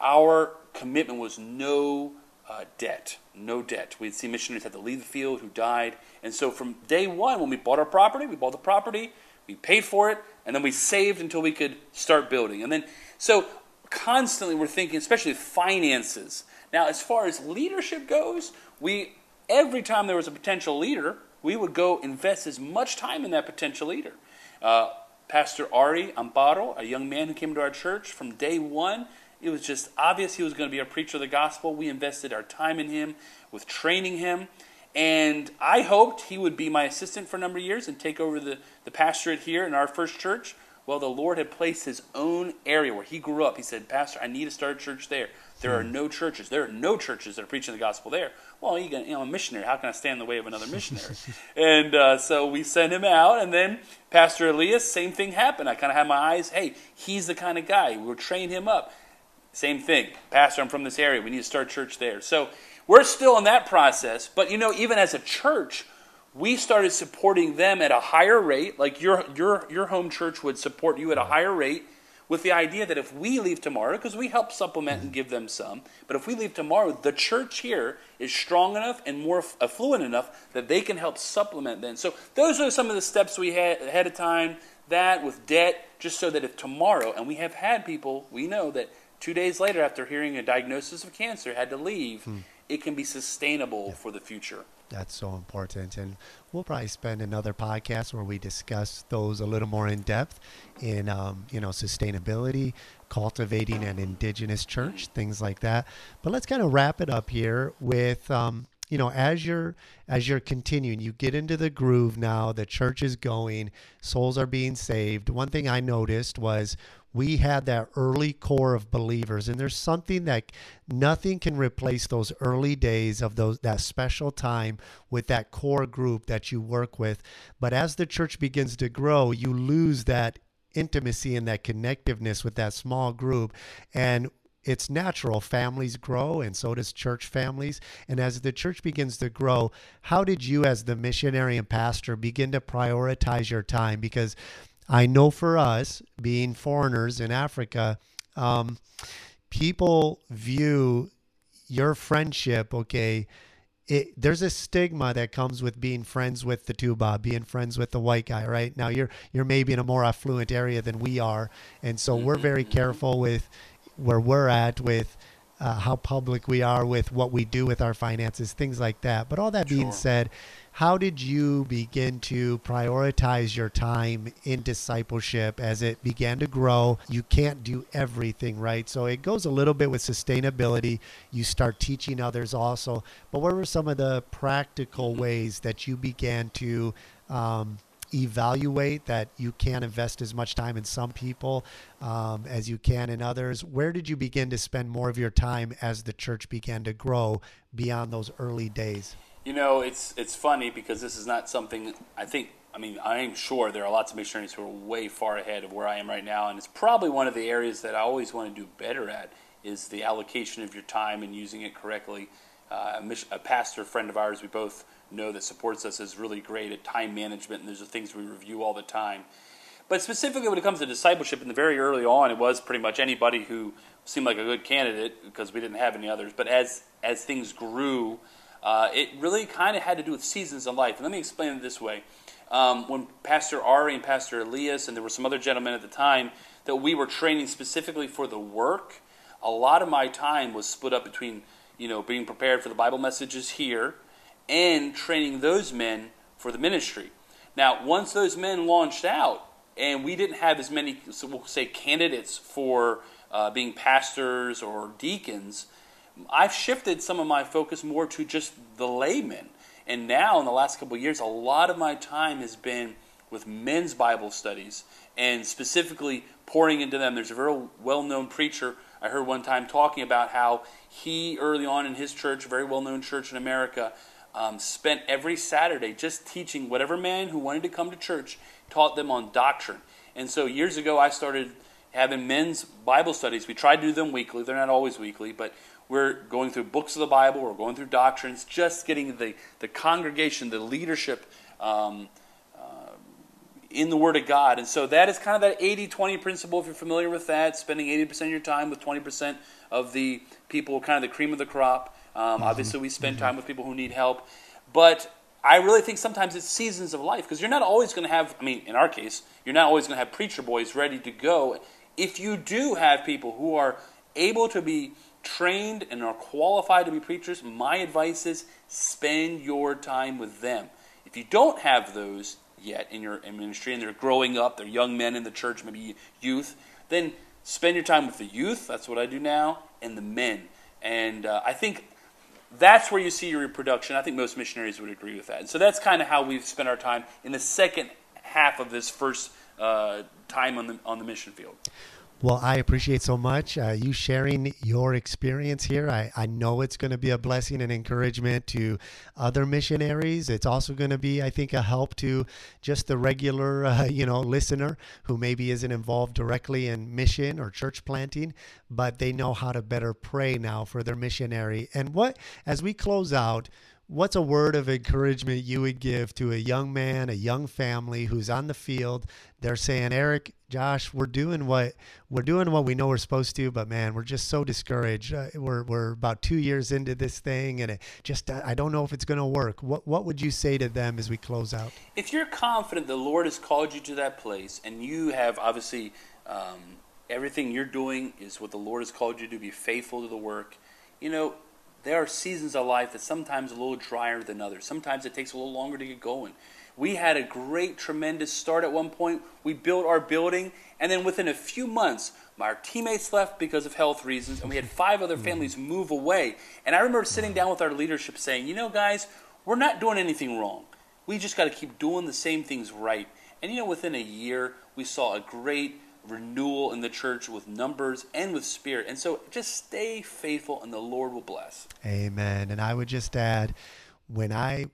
our commitment was no uh, debt. No debt. We'd see missionaries had to leave the field who died. And so from day one, when we bought our property, we bought the property, we paid for it, and then we saved until we could start building. And then, so constantly we're thinking, especially finances. Now, as far as leadership goes, we every time there was a potential leader, we would go invest as much time in that potential leader. Uh, Pastor Ari Amparo, a young man who came to our church from day one, it was just obvious he was going to be a preacher of the gospel. We invested our time in him with training him. And I hoped he would be my assistant for a number of years and take over the, the pastorate here in our first church. Well, the Lord had placed his own area where he grew up. He said, Pastor, I need to start a church there. There are no churches. There are no churches that are preaching the gospel there. Well, you, know, I'm a missionary. How can I stand in the way of another missionary? and uh, so we sent him out, and then Pastor Elias, same thing happened. I kind of had my eyes. Hey, he's the kind of guy. We'll train him up. Same thing. Pastor, I'm from this area. We need to start church there. So we're still in that process. But you know, even as a church, we started supporting them at a higher rate. Like your your your home church would support you at a higher rate with the idea that if we leave tomorrow, because we help supplement and give them some, but if we leave tomorrow, the church here is strong enough and more affluent enough that they can help supplement then. So those are some of the steps we had ahead of time. That with debt, just so that if tomorrow, and we have had people, we know that two days later after hearing a diagnosis of cancer had to leave, hmm. it can be sustainable yeah. for the future. That's so important. And we'll probably spend another podcast where we discuss those a little more in depth in, um, you know, sustainability, cultivating an indigenous church, things like that. But let's kind of wrap it up here with, um, you know, as you're as you're continuing, you get into the groove now. The church is going, souls are being saved. One thing I noticed was we had that early core of believers and there's something that nothing can replace those early days of those that special time with that core group that you work with but as the church begins to grow you lose that intimacy and that connectiveness with that small group and it's natural families grow and so does church families and as the church begins to grow how did you as the missionary and pastor begin to prioritize your time because I know for us, being foreigners in Africa, um, people view your friendship, okay, it, there's a stigma that comes with being friends with the toubab, being friends with the white guy, right? Now you're you're maybe in a more affluent area than we are, and so we're very mm-hmm. careful with where we're at with uh, how public we are with what we do with our finances, things like that. But all that being said, how did you begin to prioritize your time in discipleship as it began to grow? You can't do everything, right? So it goes a little bit with sustainability. You start teaching others also. But what were some of the practical ways that you began to um, evaluate that you can invest as much time in some people um, as you can in others. Where did you begin to spend more of your time as the church began to grow beyond those early days? You know, it's it's funny because this is not something I think. I mean, I'm sure there are lots of missionaries who are way far ahead of where I am right now, and it's probably one of the areas that I always want to do better at is the allocation of your time and using it correctly. Uh, a, a pastor friend of ours, we both know that supports us, is really great at time management, and there's the things we review all the time. But specifically, when it comes to discipleship, in the very early on, it was pretty much anybody who seemed like a good candidate because we didn't have any others. But as as things grew uh, it really kind of had to do with seasons of life. And let me explain it this way. Um, when Pastor Ari and Pastor Elias, and there were some other gentlemen at the time, that we were training specifically for the work, a lot of my time was split up between, you know, being prepared for the Bible messages here and training those men for the ministry. Now, once those men launched out, and we didn't have as many, so we'll say, candidates for uh, being pastors or deacons, I've shifted some of my focus more to just the laymen. And now, in the last couple of years, a lot of my time has been with men's Bible studies and specifically pouring into them. There's a very well known preacher I heard one time talking about how he, early on in his church, a very well known church in America, um, spent every Saturday just teaching whatever man who wanted to come to church, taught them on doctrine. And so years ago, I started having men's Bible studies. We tried to do them weekly. They're not always weekly, but we're going through books of the Bible, we're going through doctrines, just getting the, the congregation, the leadership um, uh, in the Word of God. And so that is kind of that 80 20 principle, if you're familiar with that, spending 80% of your time with 20% of the people, kind of the cream of the crop. Um, mm-hmm. Obviously, we spend mm-hmm. time with people who need help. But I really think sometimes it's seasons of life because you're not always going to have, I mean, in our case, you're not always going to have preacher boys ready to go. If you do have people who are able to be trained and are qualified to be preachers, my advice is spend your time with them. If you don't have those yet in your ministry and they're growing up, they're young men in the church, maybe youth, then spend your time with the youth. That's what I do now, and the men. And uh, I think that's where you see your reproduction. I think most missionaries would agree with that. And so that's kind of how we've spent our time in the second half of this first uh, time on the on the mission field. Well, I appreciate so much uh, you sharing your experience here. I, I know it's going to be a blessing and encouragement to other missionaries. It's also going to be, I think, a help to just the regular, uh, you know, listener who maybe isn't involved directly in mission or church planting, but they know how to better pray now for their missionary. And what, as we close out, what's a word of encouragement you would give to a young man, a young family who's on the field? They're saying, Erik, Josh, we're doing what we're doing what we know we're supposed to, but man, we're just so discouraged. Uh, we're we're about two years into this thing, and it just I don't know if it's going to work. What what would you say to them as we close out? If you're confident the Lord has called you to that place, and you have obviously um, everything you're doing is what the Lord has called you to be faithful to the work, you know there are seasons of life that sometimes a little drier than others. Sometimes it takes a little longer to get going. We had a great, tremendous start at one point. We built our building, and then within a few months, our teammates left because of health reasons, and we had five other families mm-hmm. move away. And I remember sitting down with our leadership saying, you know, guys, we're not doing anything wrong. We just got to keep doing the same things right. And you know, within a year, we saw a great renewal in the church with numbers and with spirit. And so just stay faithful and the Lord will bless. Amen. And I would just add, when I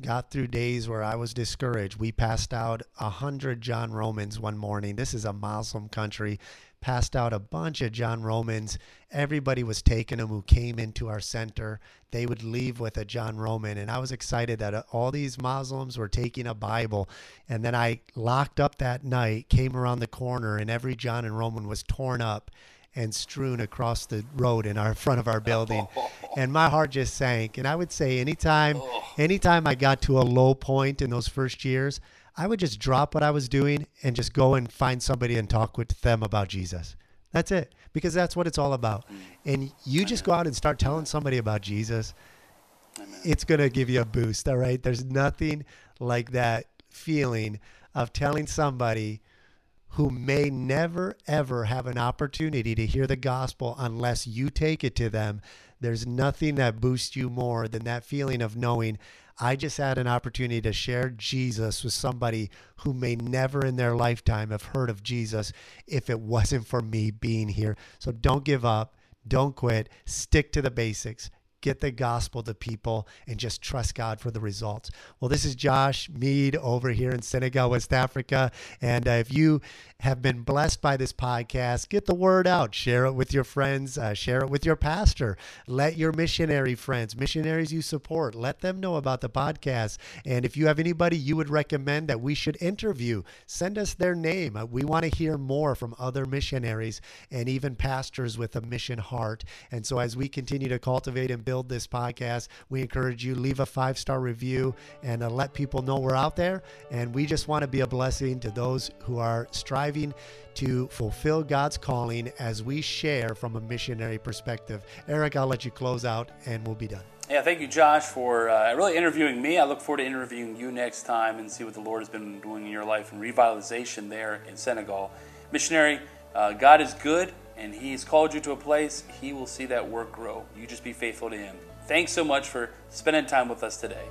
got through days where I was discouraged, we passed out a hundred John Romans one morning. This is a Muslim country passed out a bunch of John Romans. Everybody was taking them who came into our center. They would leave with a John Roman. And I was excited that uh, all these Muslims were taking a Bible. And then I locked up that night, came around the corner, and every John and Roman was torn up and strewn across the road in our front of our building and my heart just sank and i would say anytime anytime i got to a low point in those first years I would just drop what I was doing and just go and find somebody and talk with them about Jesus. That's it, because that's what it's all about. Mm. And you just go out and start telling somebody about Jesus. It's going to give you a boost, all right? There's nothing like that feeling of telling somebody who may never, ever have an opportunity to hear the gospel unless you take it to them. There's nothing that boosts you more than that feeling of knowing I just had an opportunity to share Jesus with somebody who may never in their lifetime have heard of Jesus if it wasn't for me being here. So don't give up. Don't quit. Stick to the basics get the gospel to people and just trust God for the results. Well, this is Josh Mead over here in Senegal, West Africa. And uh, if you have been blessed by this podcast, get the word out, share it with your friends, uh, share it with your pastor, let your missionary friends, missionaries you support, let them know about the podcast. And if you have anybody you would recommend that we should interview, send us their name. Uh, we want to hear more from other missionaries and even pastors with a mission heart. And so as we continue to cultivate and build this podcast. We encourage you leave a five star review and uh, let people know we're out there. And we just want to be a blessing to those who are striving to fulfill God's calling as we share from a missionary perspective. Erik, I'll let you close out and we'll be done. Yeah, thank you, Josh, for uh, really interviewing me. I look forward to interviewing you next time and see what the Lord has been doing in your life and revitalization there in Senegal. Missionary, uh, God is good and He's called you to a place, He will see that work grow. You just be faithful to Him. Thanks so much for spending time with us today.